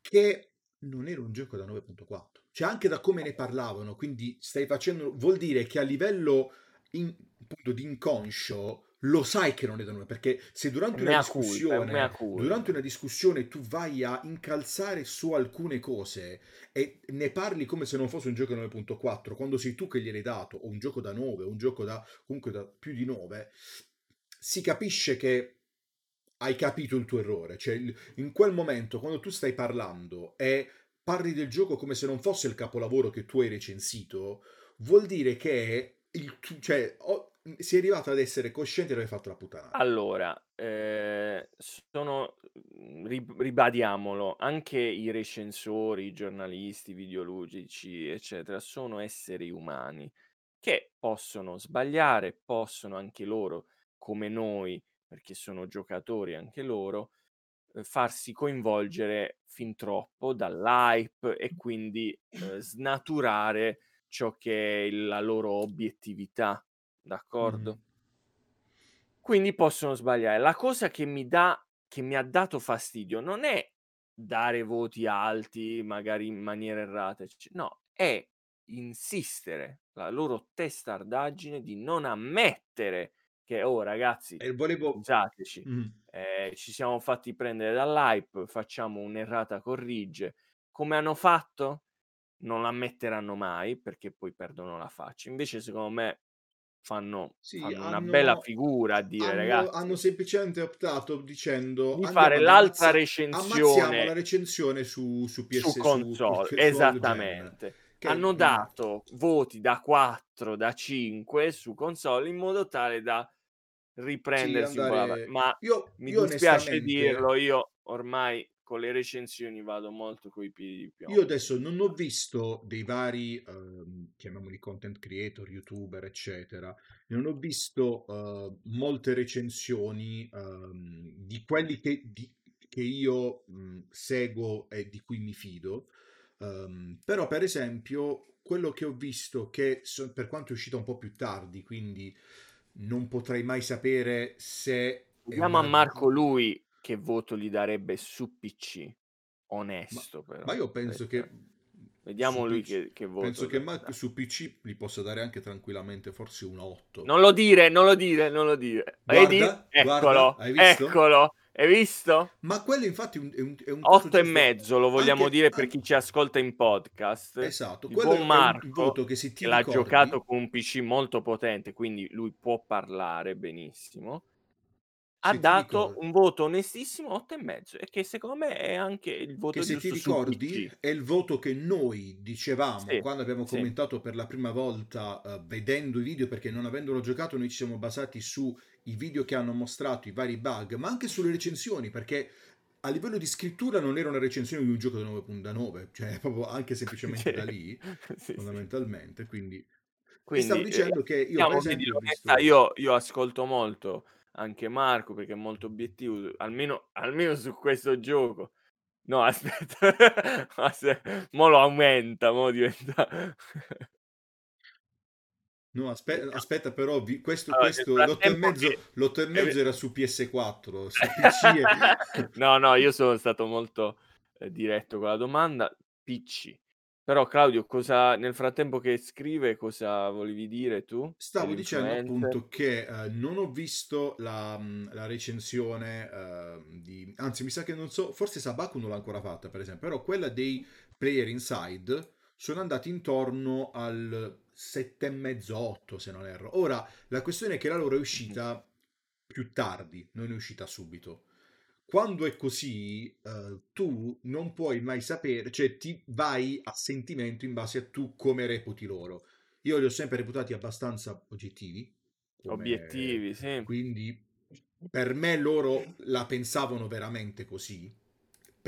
che non era un gioco da 9.4. Cioè anche da come ne parlavano, quindi stai facendo, vuol dire che a livello in- appunto di inconscio lo sai che non è da 9, perché se durante una discussione culpa. durante una discussione tu vai a incalzare su alcune cose e ne parli come se non fosse un gioco da 9.4, quando sei tu che gliel'hai dato, o un gioco da 9, o un gioco da comunque da più di 9, si capisce che hai capito il tuo errore. Cioè, in quel momento, quando tu stai parlando e parli del gioco come se non fosse il capolavoro che tu hai recensito, vuol dire che il cioè, o- sei arrivato ad essere cosciente di aver fatto la puttana. Allora, eh, sono, ri- ribadiamolo, anche i recensori, i giornalisti, i videoludici, eccetera, sono esseri umani che possono sbagliare, possono anche loro, come noi, perché sono giocatori anche loro, eh, farsi coinvolgere fin troppo dall'hype e quindi eh, snaturare ciò che è la loro obiettività, d'accordo? Mhm. Quindi possono sbagliare. La cosa che mi dà che mi ha dato fastidio non è dare voti alti, magari in maniera errata, no, è insistere, la loro testardaggine di non ammettere che: "Oh ragazzi, volevo... Mhm. ehm, ci siamo fatti prendere dall'hype, facciamo un'errata corrige." Come hanno fatto? Non l'ammetteranno mai, perché poi perdono la faccia. Invece secondo me fanno Sì, fanno una bella hanno, figura a dire: hanno, "Ragazzi" hanno semplicemente optato dicendo di fare l'altra ammazziamo recensione la recensione su, su PS su console, su- su esattamente. Che Hanno mm, dato voti da 4, da 5 su console in modo tale da riprendersi la andare... ma Io, mi io dispiace dirlo, io ormai con le recensioni vado molto coi piedi di Io piombo. adesso non ho visto dei vari, ehm, chiamiamoli content creator, youtuber, eccetera, non ho visto eh, molte recensioni ehm, di quelli che, di- che io mh, seguo e di cui mi fido. Ehm, però, per esempio, quello che ho visto, che so- per quanto è uscito un po' più tardi, quindi non potrei mai sapere se è Chiediamo a una... Marco lui che voto gli darebbe su PC. Ma, Onesto però. ma io penso Aspetta. che Vediamo lui PC, che, che voto penso che ma- dà. su PC gli possa dare anche tranquillamente forse un 8. Non lo dire, non lo dire, non lo dire. Vedi? Guarda, Eccolo, guarda, hai visto? eccolo. Hai visto? Ma quello infatti è un, è un, è un voto 8 e mezzo lo vogliamo Anche- dire per chi ci ascolta in podcast. Esatto, quello buon è un Marco, voto che se ti che l'ha giocato con un PC molto potente, quindi lui può parlare benissimo. Ha dato ricordi- un voto onestissimo 8 e mezzo e che secondo me è anche il voto Che se ti su ricordi è il voto che noi dicevamo Sì, quando abbiamo sì. commentato per la prima volta eh, vedendo i video perché non avendolo giocato noi ci siamo basati sui video che hanno mostrato i vari bug ma anche sulle recensioni perché a livello di scrittura non era una recensione di un gioco da 9.9 cioè proprio anche semplicemente da lì Sì, sì. fondamentalmente quindi, e Quindi, stavo eh, dicendo che io per diciamo, esempio visto io, io ascolto molto anche Marco perché è molto obiettivo, almeno, almeno su questo gioco. No, aspetta, aspetta, mo lo aumenta, mo diventa... no aspetta, aspetta però vi- questo, Allora, questo l'8 e mezzo che- l'otto e che- mezzo era su PS4 su PC è... no, no, io sono stato molto eh, diretto con la domanda. PC. Però Claudio, cosa nel frattempo che scrive, cosa volevi dire tu? Stavo dicendo appunto che eh, non ho visto la, la recensione eh, di... Anzi, mi sa che non so, forse Sabaku non l'ha ancora fatta, per esempio, però quella dei Player Inside sono andati intorno al 7,5-8, se non erro. Ora, la questione è che la loro è uscita più tardi, non è uscita subito. Quando è così, eh, tu non puoi mai sapere, cioè ti vai a sentimento in base a tu come reputi loro. Io li ho sempre reputati abbastanza oggettivi. come- Obiettivi, sì. Quindi per me loro la pensavano veramente così.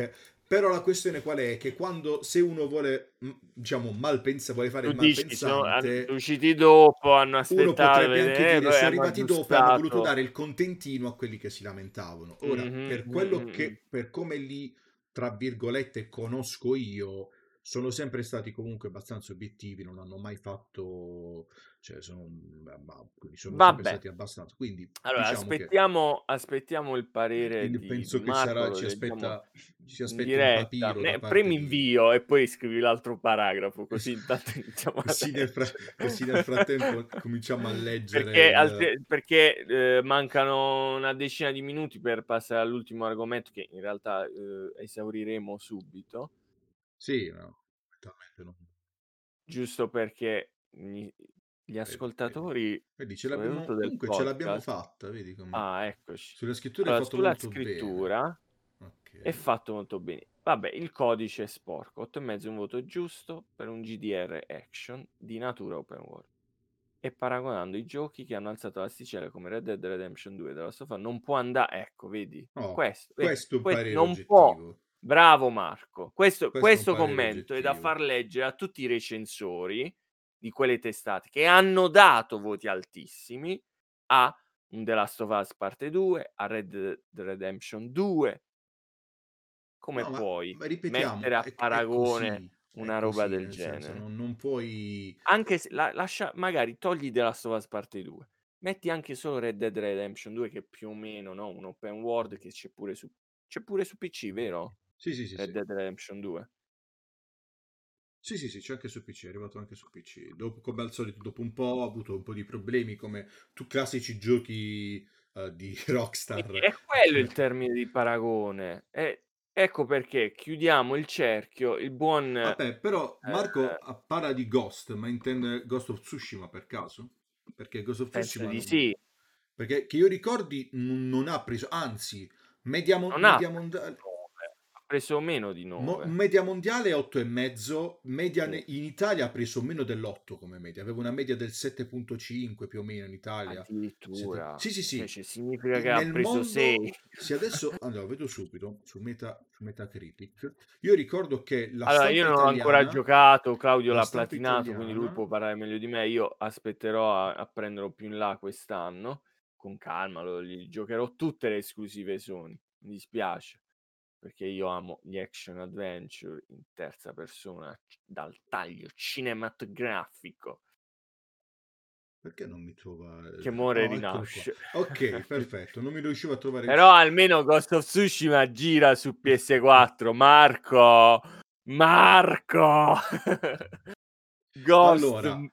Per- però la questione qual è? Che quando se uno vuole, diciamo, malpensa, vuole fare Tu il dici, sono malpensante, hanno- usciti dopo, hanno uno aspettato, potrebbe anche dire sono hanno arrivati dopo e hanno voluto aggiustato. dare il contentino a quelli che si lamentavano. Ora, Mhm, per quello mhm. che, per come li, tra virgolette, conosco io, sono sempre stati comunque abbastanza obiettivi, non hanno mai fatto, cioè sono, quindi sono Vabbè. stati abbastanza. Quindi Allora, diciamo che aspettiamo, aspettiamo il parere di, penso di che Marco, sarà, ci aspetta, ci in aspetta papiro Ne- premi di... invio e poi scrivi l'altro paragrafo, così intanto iniziamo Così nel, fra- così nel frattempo cominciamo a leggere Perché, il... altri- perché eh, mancano una decina di minuti per passare all'ultimo argomento che in realtà eh, esauriremo subito, Sì, no, mentalmente no. giusto perché gli, gli Vedi, ascoltatori, Vedi, ce l'abbiamo, comunque ce l'abbiamo podcast, fatta, vedi come... ah, eccoci. Sulle scritture Allora, hai fatto sulla molto bene. scrittura Ok. è fatto molto bene. Vabbè, il codice è sporco, 8,5 è un voto giusto per un GDR action di natura open world. E paragonando i giochi che hanno alzato l'asticella come Red Dead Redemption 2 della Sofa, non può andare, ecco, vedi, Oh, questo, vedi, questo è parere non può, oggettivo. Bravo Marco, questo, Questo questo commento è da far leggere a tutti i recensori di quelle testate che hanno dato voti altissimi a un The Last of Us parte 2, a Red Dead Redemption 2, come No, ma, puoi ma ripetiamo, mettere a è, è paragone così, è una roba così, del nel senso, genere? non, non puoi... Anche se la- lascia, magari togli The Last of Us parte 2, metti anche solo Red Dead Redemption 2 che più o meno, no? Un open world che c'è pure su, c'è pure su PC, vero? Sì, sì, sì, Red sì. Dead Redemption 2. Sì, sì, sì, c'è anche su PC, è arrivato anche su PC. Dopo, come al solito, dopo un po' ha avuto un po' di problemi, come tu classici giochi eh, di Rockstar. Quindi è quello il termine di paragone. E ecco perché chiudiamo il cerchio. Il buon Vabbè, però Marco eh, parla di Ghost, ma intende Ghost of Tsushima per caso? Perché Ghost of Tsushima di non- sì. Perché che io ricordi non ha preso, anzi, media, mon- ha media preso mondiale, ha preso meno di mo- 9. media mondiale è 8,5, media Sì. ne- in Italia ha preso meno dell'8 come media, aveva una media del 7,5 più o meno in Italia. Addirittura. Sì, sì, sì. Cioè, significa E che ha nel preso mondo, 6. se adesso allora vedo subito su, Meta, su Metacritic, io ricordo che la Allora, io non ho ancora italiana, giocato, Claudio la l'ha platinato, quindi lui italiana, può parlare meglio di me. Io aspetterò a, a prenderlo più in là quest'anno, con calma, lo, gli giocherò tutte le esclusive Sony. Mi dispiace, perché io amo gli action adventure in terza persona, dal taglio cinematografico, perché non mi trova? che muore e Oh, eccolo qua. rinasce. Ok, perfetto, non mi riuscivo a trovare Però almeno Ghost of Tsushima gira su PS4. Marco! Marco! Ghost... Allora,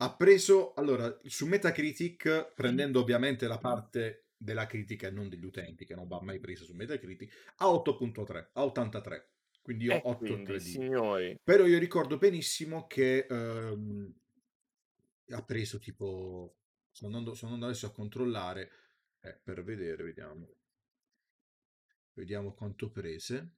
ha preso allora su Metacritic, prendendo ovviamente la parte della critica e non degli utenti, che non va mai presa su Metacritic, a 8.3, a 83. Quindi io E 8 quindi, 3D. signori, Però io ricordo benissimo che ehm, ha preso tipo. Sto andando, sto andando adesso a controllare eh, per vedere, vediamo. Vediamo quanto prese.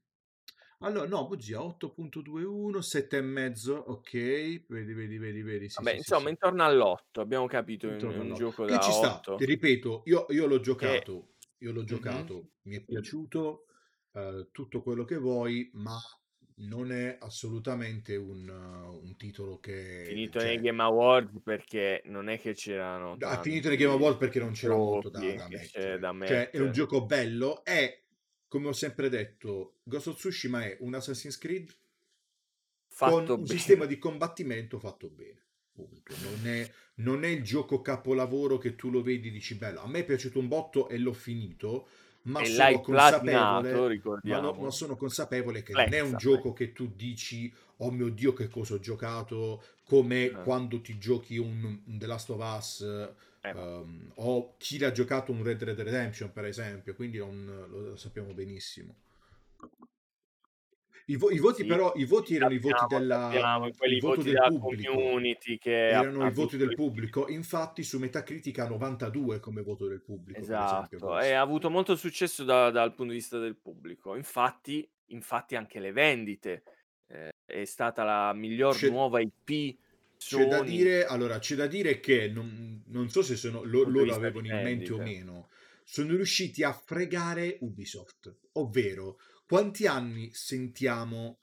Allora, no, bugia 8.21, 7,5, ok. Vedi, vedi, vedi, vedi. Sì, vabbè, sì, insomma, sì. intorno all'8 abbiamo capito, Intorno è un all'otto. gioco Che da ci sta, 8. ti ripeto, io, io l'ho E... giocato, io l'ho giocato, mi è piaciuto eh, tutto quello che vuoi, ma non è assolutamente un, uh, un titolo che Finito nei cioè, Game Awards perché non è che c'erano ha finito nei Game tanti Award perché non c'era molto da, da c'è da mettere. Cioè, è un mettere. gioco bello, è, come ho sempre detto, Ghost of Tsushima è un Assassin's Creed con Fatto un sistema di combattimento fatto bene. Non è, non è il gioco capolavoro che tu lo vedi e dici bello. A me è piaciuto un botto e l'ho finito, ma sono consapevole, ma, no- ma sono consapevole che non è un gioco che tu dici oh mio dio che cosa ho giocato, come Eh, quando ti giochi un, un The Last of Us eh, ehm, o chi l'ha giocato un Red Dead Redemption per esempio, quindi non- lo, sappiamo benissimo. I, vo- i voti Sì, però, i voti erano i voti della... il voto voti del della pubblico. community che Erano i voti del pubblico, infatti su Metacritica 92 come voto del pubblico. Esatto, e ha avuto molto successo da- dal punto di vista del pubblico. Infatti, infatti anche le vendite eh, è stata la miglior C'è- nuova IP C'è da dire, allora, c'è da dire che non, non so se sono, lo- loro avevano in mente o vendite. meno, sono riusciti a fregare Ubisoft, ovvero quanti anni sentiamo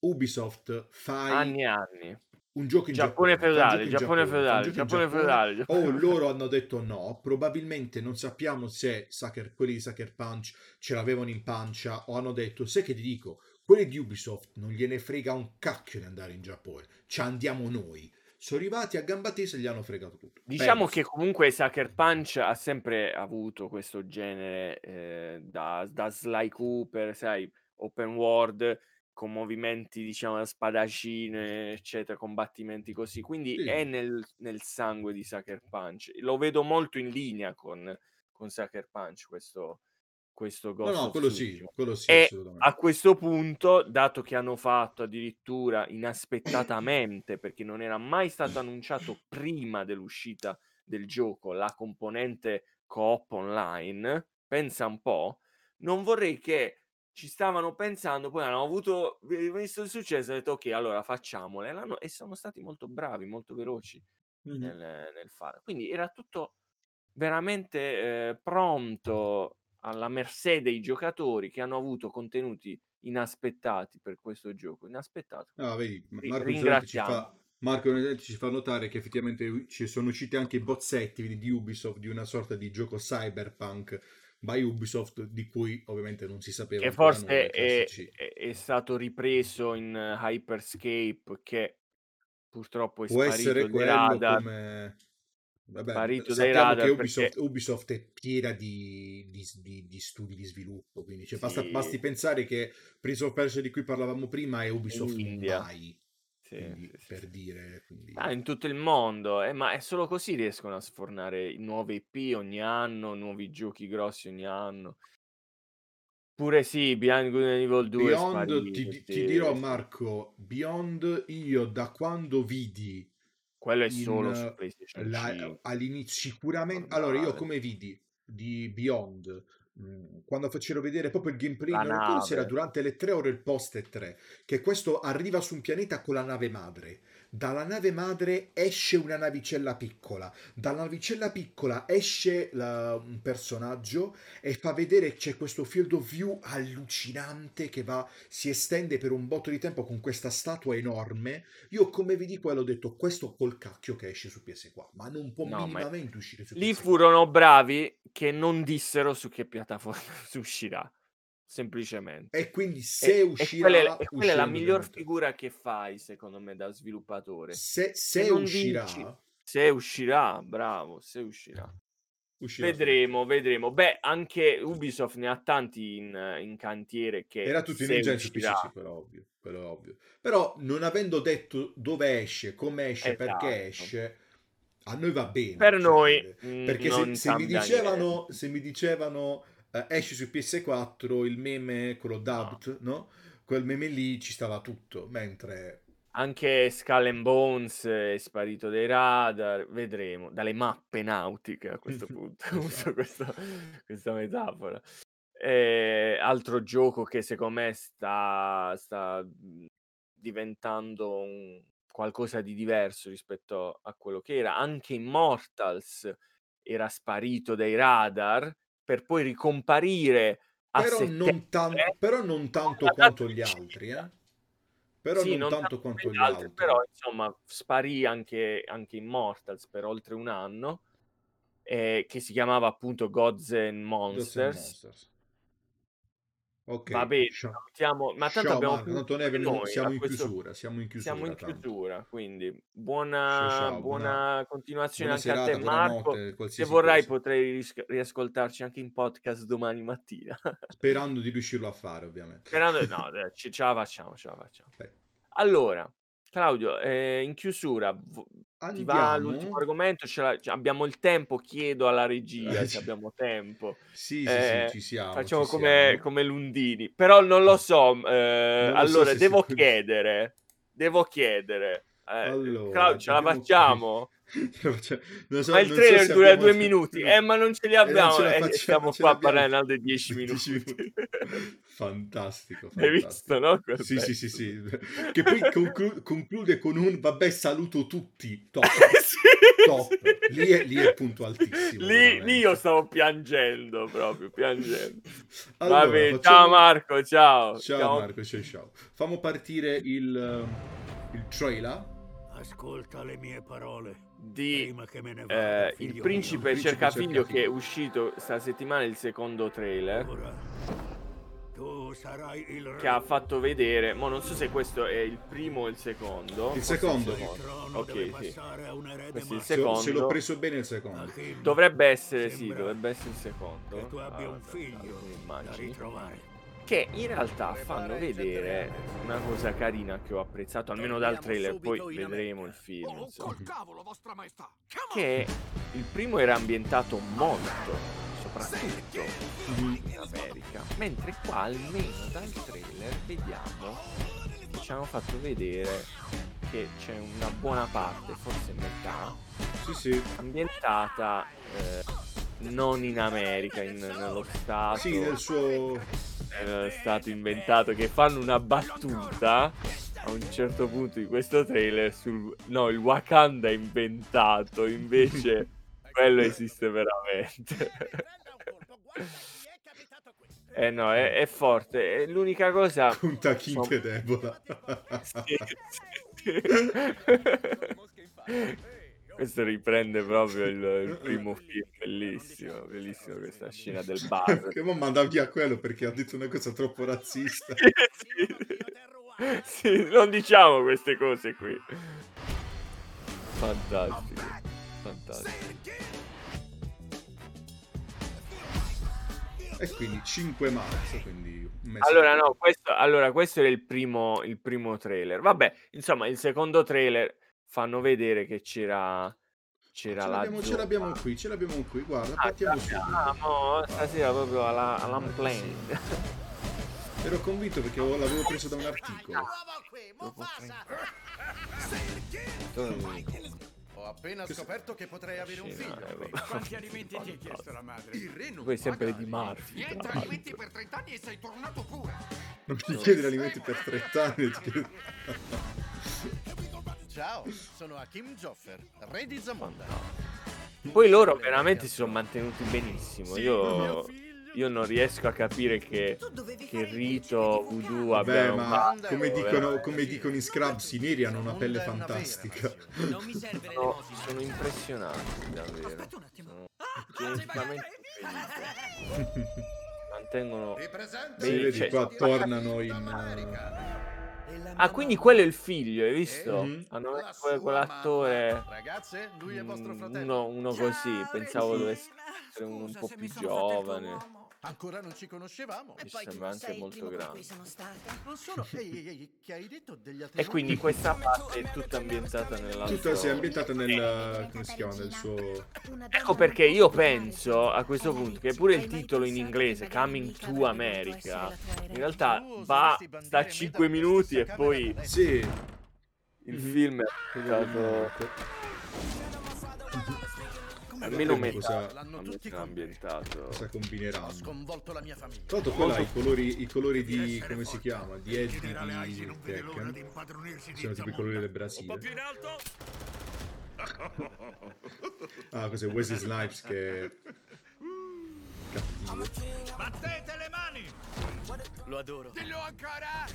Ubisoft fai Anni e anni. un gioco in Giappone Giappone, feudale, Giappone feudale, Giappone feudale. O loro hanno detto no, probabilmente non sappiamo se Sucker- quelli di Sucker Punch ce l'avevano in pancia o hanno detto, sai che ti dico, quelli di Ubisoft non gliene frega un cacchio di andare in Giappone, ci andiamo noi. Sono arrivati a gamba tesa e gli hanno fregato tutto. Diciamo Penso. che comunque Sucker Punch ha sempre avuto questo genere eh, da, da Sly Cooper, sai, open world con movimenti diciamo da spadaccine, eccetera, combattimenti così. Quindi Sì. è nel, nel sangue di Sucker Punch. Lo vedo molto in linea con, con Sucker Punch questo, questo No, Ghost no, of quello sì, quello sì, E a questo punto, dato che hanno fatto addirittura inaspettatamente, perché non era mai stato annunciato prima dell'uscita del gioco, la componente coop online, pensa un po', non vorrei che ci stavano pensando, poi hanno avuto, vi- visto il successo, hanno detto ok, allora facciamole, L'hanno- e sono stati molto bravi, molto veloci Mhm. nel, nel fare. Quindi era tutto veramente eh, pronto alla mercé dei giocatori che hanno avuto contenuti inaspettati per questo gioco. Inaspettato. No, vedi, Marco Isolenti ci ringraziamo. fa, Marco ci fa notare che effettivamente ci sono usciti anche i bozzetti di Ubisoft di una sorta di gioco cyberpunk by Ubisoft di cui ovviamente non si sapeva Che forse nulla, è, è- è stato ripreso in eh, Hyperscape che purtroppo è Può sparito essere quello radar. come... Vabbè, sappiamo che radar Ubisoft, perché- Ubisoft è piena di, di- di- di studi di sviluppo, quindi cioè, basta, Sì. basti pensare che Prince of Persia di cui parlavamo prima è Ubisoft India. Mumbai, Sì, quindi, sì, per dire... Quindi... Ah, in tutto il mondo, eh, ma è solo così riescono a sfornare nuove IP ogni anno, nuovi giochi grossi ogni anno. Pure sì, Beyond Good and Evil 2 è Beyond, sparito, ti, ti dirò. Marco, Beyond io da quando vidi Quello è in, solo su eh, PlayStation la- 5. all'inizio sicuramente allora io come vidi di Beyond quando facevano vedere proprio il gameplay La non ricordo se era durante le 3 ore il post e 3 che questo arriva su un pianeta con la nave madre. Dalla nave madre esce una navicella piccola. Dalla navicella piccola esce la- un personaggio e fa vedere c'è questo field of view allucinante che va si estende per un botto di tempo con questa statua enorme. Io come vedi quello ho detto questo col cacchio che esce su PS4 ma non può No, ma minimamente uscire su lì PS4 furono bravi che non dissero su che piattaforma uscirà, semplicemente. e quindi E, se e uscirà quella, è- e quella è la miglior figura che fai, secondo me, da sviluppatore. se, se non uscirà dici se uscirà, bravo, se uscirà. uscirà Vedremo, vedremo. Beh, anche Ubisoft ne ha tanti in, in cantiere che Era tutto in se urgenza, è ovvio, quello è ovvio. Però non avendo detto dove esce, come esce, perché esatto. esce, a noi va bene. Per cioè, noi mm, perché se, non se mi dicevano, niente. se mi dicevano eh, esce su PS4 il meme, quello No. dubbed, no? Quel meme lì ci stava tutto, mentre Anche Skull and Bones è sparito dai radar, vedremo, dalle mappe nautiche a questo punto, uso Esatto. questo- questa metafora. Eh, altro gioco che secondo me sta, sta diventando un- qualcosa di diverso rispetto a quello che era. Anche Immortals era sparito dai radar per poi ricomparire a però non, tan- però non tanto quanto gli altri, eh? Però Sì, non non tanto tanto quanto gli altri, altri. però insomma sparì anche, anche Immortals per oltre un anno, eh, che si chiamava appunto Gods and Gods and Monsters. Ok, Va bene, ciao. salutiamo, ma tanto Ciao abbiamo Marco, tanto noi, noi siamo in questo chiusura, siamo in chiusura siamo in tanto. chiusura, quindi Ciao buona, ciao, buona, buona continuazione buona anche a te serata, Marco. Se vorrai cosa. potrei ris- riascoltarci anche in podcast domani mattina. Sperando di riuscirlo a fare, ovviamente. Sperando, no, dai, ce ce la facciamo, ce la facciamo. Allora, Claudio, eh, in chiusura, vo- ti va Andiamo. l'ultimo argomento? Abbiamo il tempo? Chiedo alla regia Eh, se abbiamo tempo. Sì, sì, sì, Eh, ci siamo, facciamo ci come, siamo. come Lundini, però non lo so. eh, Non lo so allora, se devo chiedere, devo chiedere. Eh, Allora, Claudio, ce la facciamo? Faccia- non so- Ma il non so trailer se dura due minuti, eh, ma non ce li Eh, abbiamo. eh, facciamo, stiamo qua a parlare altri 10 10 minuti. Fantastico, Hai fantastico. visto, no? Sì, sì, sì, sì. Che poi conclu- conclude con un vabbè, saluto tutti. Top, Sì, top. sì. Lì è, lì è puntualtissimo. Lì, lì io stavo piangendo proprio, piangendo. Allora, Vabbè, facciamo- ciao Marco, ciao. Ciao Marco, ciao ciao. Fammo partire il, il trailer. Ascolta le mie parole. Di Prima che me ne vada, eh, Il mio. principe Principe cerca cerca figlio figlio. che è uscito sta settimana il secondo trailer Ora, tu sarai il che ha fatto vedere, ma non so se questo è il primo o il secondo. Il secondo. Il trono Ok, deve sì. Questo è il secondo. se l'ho preso bene il secondo. Dovrebbe essere, sì, dovrebbe essere il secondo. Che tu abbia Ah, un figlio da ritrovare. Che in realtà fanno vedere una cosa carina che ho apprezzato almeno dal trailer, poi vedremo il film. Oh, insomma. Che il primo era ambientato molto, soprattutto in America, mentre qua almeno dal trailer vediamo ci hanno fatto vedere che c'è una buona parte, forse metà, Sì, sì. ambientata eh, non in America, in- nello stato Sì, nel suo... era stato inventato che fanno una battuta a un certo punto di questo trailer sul no il Wakanda è inventato invece quello esiste veramente eh no è, è forte è l'unica cosa King Insomma- Debola. Sì, sì, sì. Questo riprende proprio il, il primo film bellissimo bellissimo questa scena del bar che mo manda via quello perché ha detto una cosa troppo razzista. sì, sì. Non diciamo queste cose qui. Fantastico. Fantastico. E quindi 5 marzo, quindi. Allora, no, questo, allora, questo era il primo, il primo trailer. Vabbè, insomma, il secondo trailer fanno vedere che c'era, c'era ce l'abbiamo, ce l'abbiamo qui, ce l'abbiamo qui, guarda, Ah, partiamo subito. stasera proprio alla, all'unplanned. Ero convinto perché avevo- l'avevo preso da un articolo. Ho appena scoperto che potrei avere un figlio. eh. Quanti alimenti ti ha chiesto la madre? Il re non Poi sempre di Murphy. Niente alimenti per 30 anni e sei tornato pure! Non mi chiedere alimenti per 30 anni. Ciao, sono Hakim Joffer, re di Zamonda. Poi loro veramente si sono mantenuti benissimo. Io, io non riesco a capire che, che Rito Voodoo Vabbè, abbiano ma fatto, come dicono, come dicono in Scrubs, i neri hanno una pelle fantastica. passione. Non mi serve Sono, sono impressionanti davvero. Aspetta un attimo. Sono geneticamente felici. Mantengono. Sì, vedi cioè- qua tornano in... Ah, quindi quello è il figlio, hai visto? Mhm. Hanno messo quell'attore. Ragazze, lui è vostro mm, fratello. Uno, uno così. Pensavo dovesse essere uno un po' più giovane. Ancora non ci conoscevamo. Mi E poi sembra anche molto grande. sono. Non sono... Ehi, ehi, ehi, che hai detto degli altri E quindi questa parte è tutta ambientata nell'altro. Tutta si è ambientata nel... come si chiama? Nel suo... Ecco perché io penso a questo punto che pure il titolo in inglese, Coming to America, in realtà va, sta a 5 minuti e poi Sì. il Mhm. film è ambientato Come almeno metà cosa- L'hanno tutti ambientato. Cosa Ho combineranno. sconvolto la mia famiglia. Tra l'altro quella ha i colori, i colori di... come si chiama? Di Eddie di Tekken. Sono tipo i colori del Brasile. Ah, cos'è Wesley Snipes che... Cattivo. Battete le mani! Lo adoro. Dillo ancora!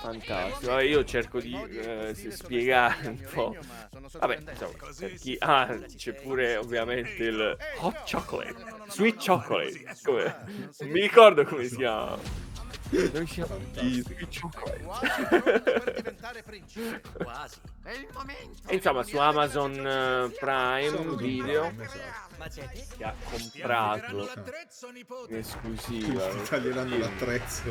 Fantastico. Allora, io cerco di eh, spiegare un po'. Vabbè, insomma, per chi... Ah, c'è pure ovviamente il hot chocolate, sweet chocolate. Come... Non mi ricordo come si chiama. Noi siamo di. Quasi pronto per diventare principe. Quasi. È il momento! E insomma, su Amazon eh, Prime Video che ha comprato l'attrezzo, in nipote! esclusiva. Ti taglieranno l'attrezzo.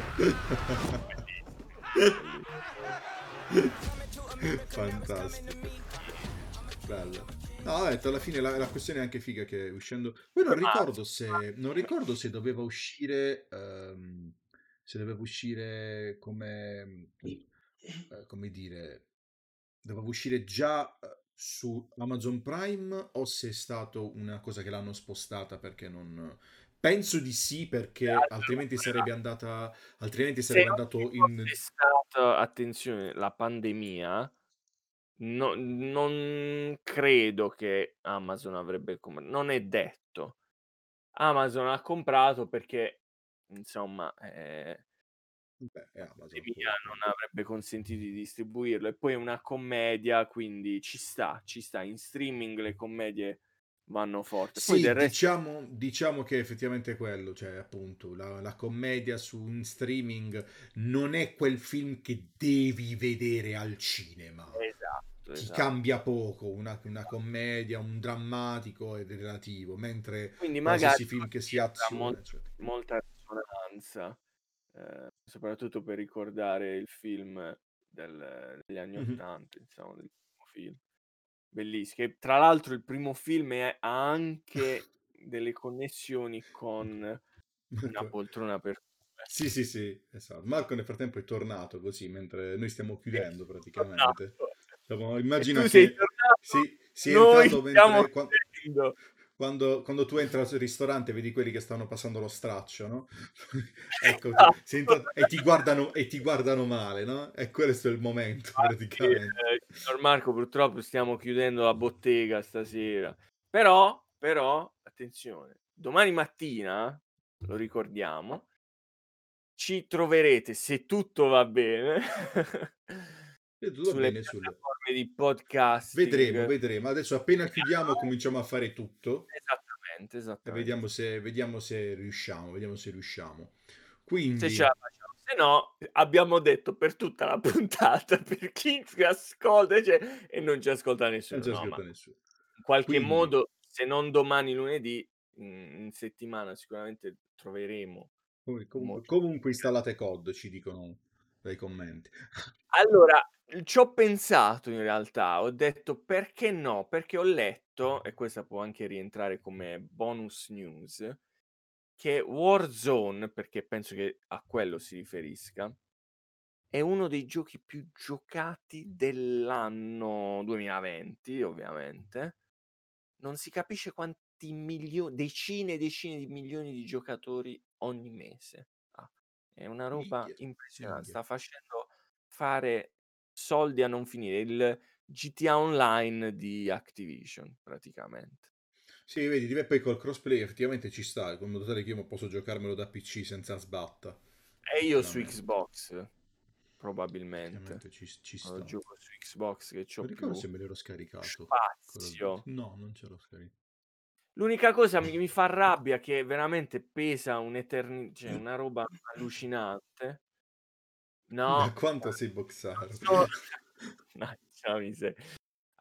Fantastico. Bello. No, ho detto, alla fine la, la questione è anche figa che uscendo... Poi non ricordo se, non ricordo se doveva uscire... ehm, se doveva uscire come... eh, come dire... Doveva uscire già eh, su Amazon Prime o se è stato una cosa che l'hanno spostata perché non... Penso di sì perché altrimenti sarebbe andata... Altrimenti sarebbe andato in... stata, attenzione, la pandemia, no- non credo che Amazon avrebbe comprato. Non è detto. Amazon ha comprato perché, insomma, eh, Beh, è Amazon. pandemia non avrebbe consentito di distribuirlo. E poi è una commedia, quindi ci sta, ci sta. In streaming le commedie vanno forte. Poi Sì, del resto diciamo, diciamo che effettivamente è quello, cioè appunto la, la commedia su un streaming non è quel film che devi vedere al cinema. Esatto, Ti esatto. cambia poco, una, una commedia, un drammatico è relativo, mentre Quindi qualsiasi magari film che ci sia avrà azione, mol- eccetera. molta risonanza, eh, soprattutto per ricordare il film del- degli anni Mhm. Ottanta, insomma, del primo film. Bellissimo. Che tra l'altro il primo film è- ha anche delle connessioni con una Marco- poltrona per. Sì, sì, sì, esatto. Marco nel frattempo è tornato così, mentre noi stiamo chiudendo praticamente. tornato. Immagina tu sei che tornato? sì, si è Noi entrato mentre... qua- chiudendo. Quando, quando tu entri al ristorante vedi quelli che stanno passando lo straccio, no? ecco, Esatto. sei entrato- e, ti guardano, e ti guardano male, no? E questo è il momento, Infatti, praticamente. eh, signor Marco, purtroppo stiamo chiudendo la bottega stasera. Però, però, attenzione, domani mattina, lo ricordiamo, ci troverete, se tutto va bene, tutto sulle bene piattaforme di podcasting. Vedremo, vedremo. Adesso appena chiudiamo cominciamo a fare tutto Esattamente, e esattamente. vediamo se, vediamo se riusciamo, vediamo se riusciamo. Se Quindi, ce la facciamo. Se no, abbiamo detto per tutta la puntata, per chi ci ascolta cioè, e non ci ascolta nessuno. non c'è No, nessuno. in qualche Quindi, modo, se non domani lunedì, in, settimana sicuramente troveremo comunque, comunque installate COD, ci dicono dai commenti. Allora, ci ho pensato in realtà, ho detto perché no? Perché ho letto, e questa può anche rientrare come bonus news, che Warzone, perché penso che a quello si riferisca, è uno dei giochi più giocati dell'anno 2020, ovviamente. Non si capisce quanti milioni, decine e decine di milioni di giocatori ogni mese. ha. È una roba Minchia, impressionante, minchia. sta facendo fare soldi a non finire, il GTA Online di Activision, praticamente. Sì, vedi, poi col crossplay effettivamente ci sta, in modo tale che io posso giocarmelo da PC senza sbatta. E io su. Xbox, probabilmente. Ci, ci Lo sta. gioco su Xbox che c'ho Non ricordo più se me l'ero scaricato. Spazio. No, non ce l'ho scaricato. L'unica cosa mi, mi fa rabbia che veramente pesa un'eternità, cioè una roba allucinante. No, Da quanto sei boxaro? No, diciamo miseria.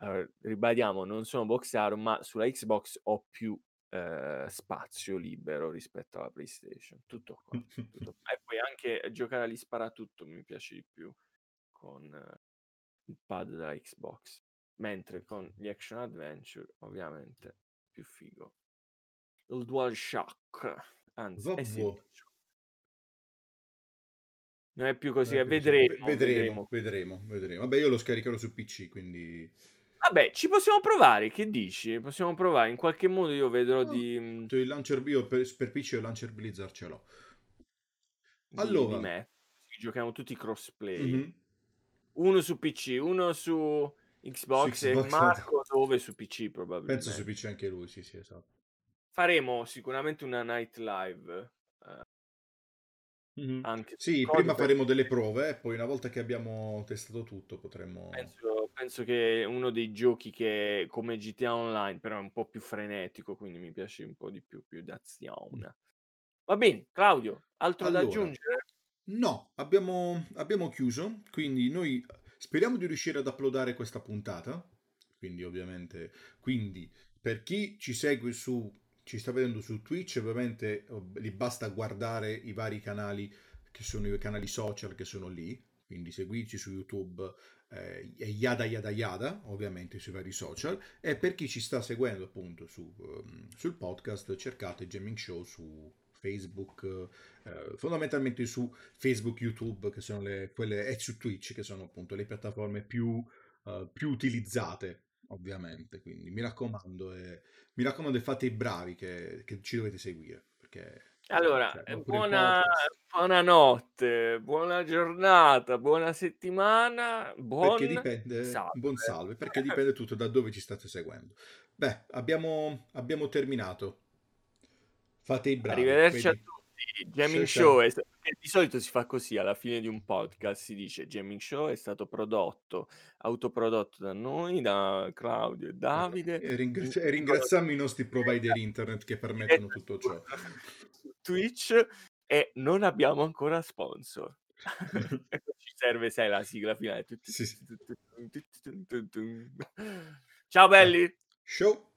Allora, ribadiamo, non sono boxaro, ma sulla Xbox ho più eh, spazio libero rispetto alla PlayStation. Tutto qua. tutto. E poi anche giocare agli sparatutto mi piace di più con eh, il pad della Xbox. Mentre con gli action adventure, ovviamente, più figo. Il DualShock. Anzi, eh sì, Vabbè. Non è più così, Eh, vedremo, ve- vedremo. vedremo, vedremo. Vabbè, io lo scaricherò su PC, quindi... Vabbè, ci possiamo provare, che dici? Possiamo provare, in qualche modo io vedrò No, di, Il launcher, io per, per PC il launcher Blizzard ce l'ho. di, di Allora. me. Giochiamo tutti crossplay. Mhm. Uno su PC, uno su Xbox, Su e Xbox, Marco dove su PC probabilmente. Penso su PC anche lui, sì, sì, esatto. Faremo sicuramente una night live. Mhm. anche Sì, prima faremo delle prove e poi una volta che abbiamo testato tutto potremmo... Penso, penso che è uno dei giochi che come GTA Online, però è un po' più frenetico, quindi mi piace un po' di più, più d'azione. Va bene, Claudio, altro da Allora, aggiungere? No, abbiamo, abbiamo chiuso, quindi noi speriamo di riuscire ad uploadare questa puntata, quindi ovviamente, quindi per chi ci segue su, ci sta vedendo su Twitch, ovviamente oh, gli basta guardare i vari canali che sono i canali social che sono lì, quindi seguirci su YouTube eh, yada yada yada, ovviamente sui vari social, e per chi ci sta seguendo appunto su, um, sul podcast cercate Gaming Show su Facebook, eh, fondamentalmente su Facebook, YouTube, che sono le, quelle, e su Twitch, che sono appunto le piattaforme più, uh, più utilizzate, ovviamente. Quindi mi raccomando, eh, mi raccomando, fate i bravi che, che ci dovete seguire. Perché, allora, cioè, eh, buona, buonanotte, buona giornata, buona settimana, buon Perché dipende, salve. buon salve, perché dipende tutto da dove ci state seguendo. Beh, abbiamo, abbiamo terminato. Fate i bravi. Arrivederci a vedi? tutti. Gaming Show è di solito si fa così alla fine di un podcast si dice Gaming Show è stato prodotto, autoprodotto da noi, da Claudio e Davide. E, ringraz- in- e ringraziamo i nostri provider internet che permettono tutto ciò. Twitch e non abbiamo ancora sponsor. e ci serve, sai, la sigla finale. Ciao belli! Show.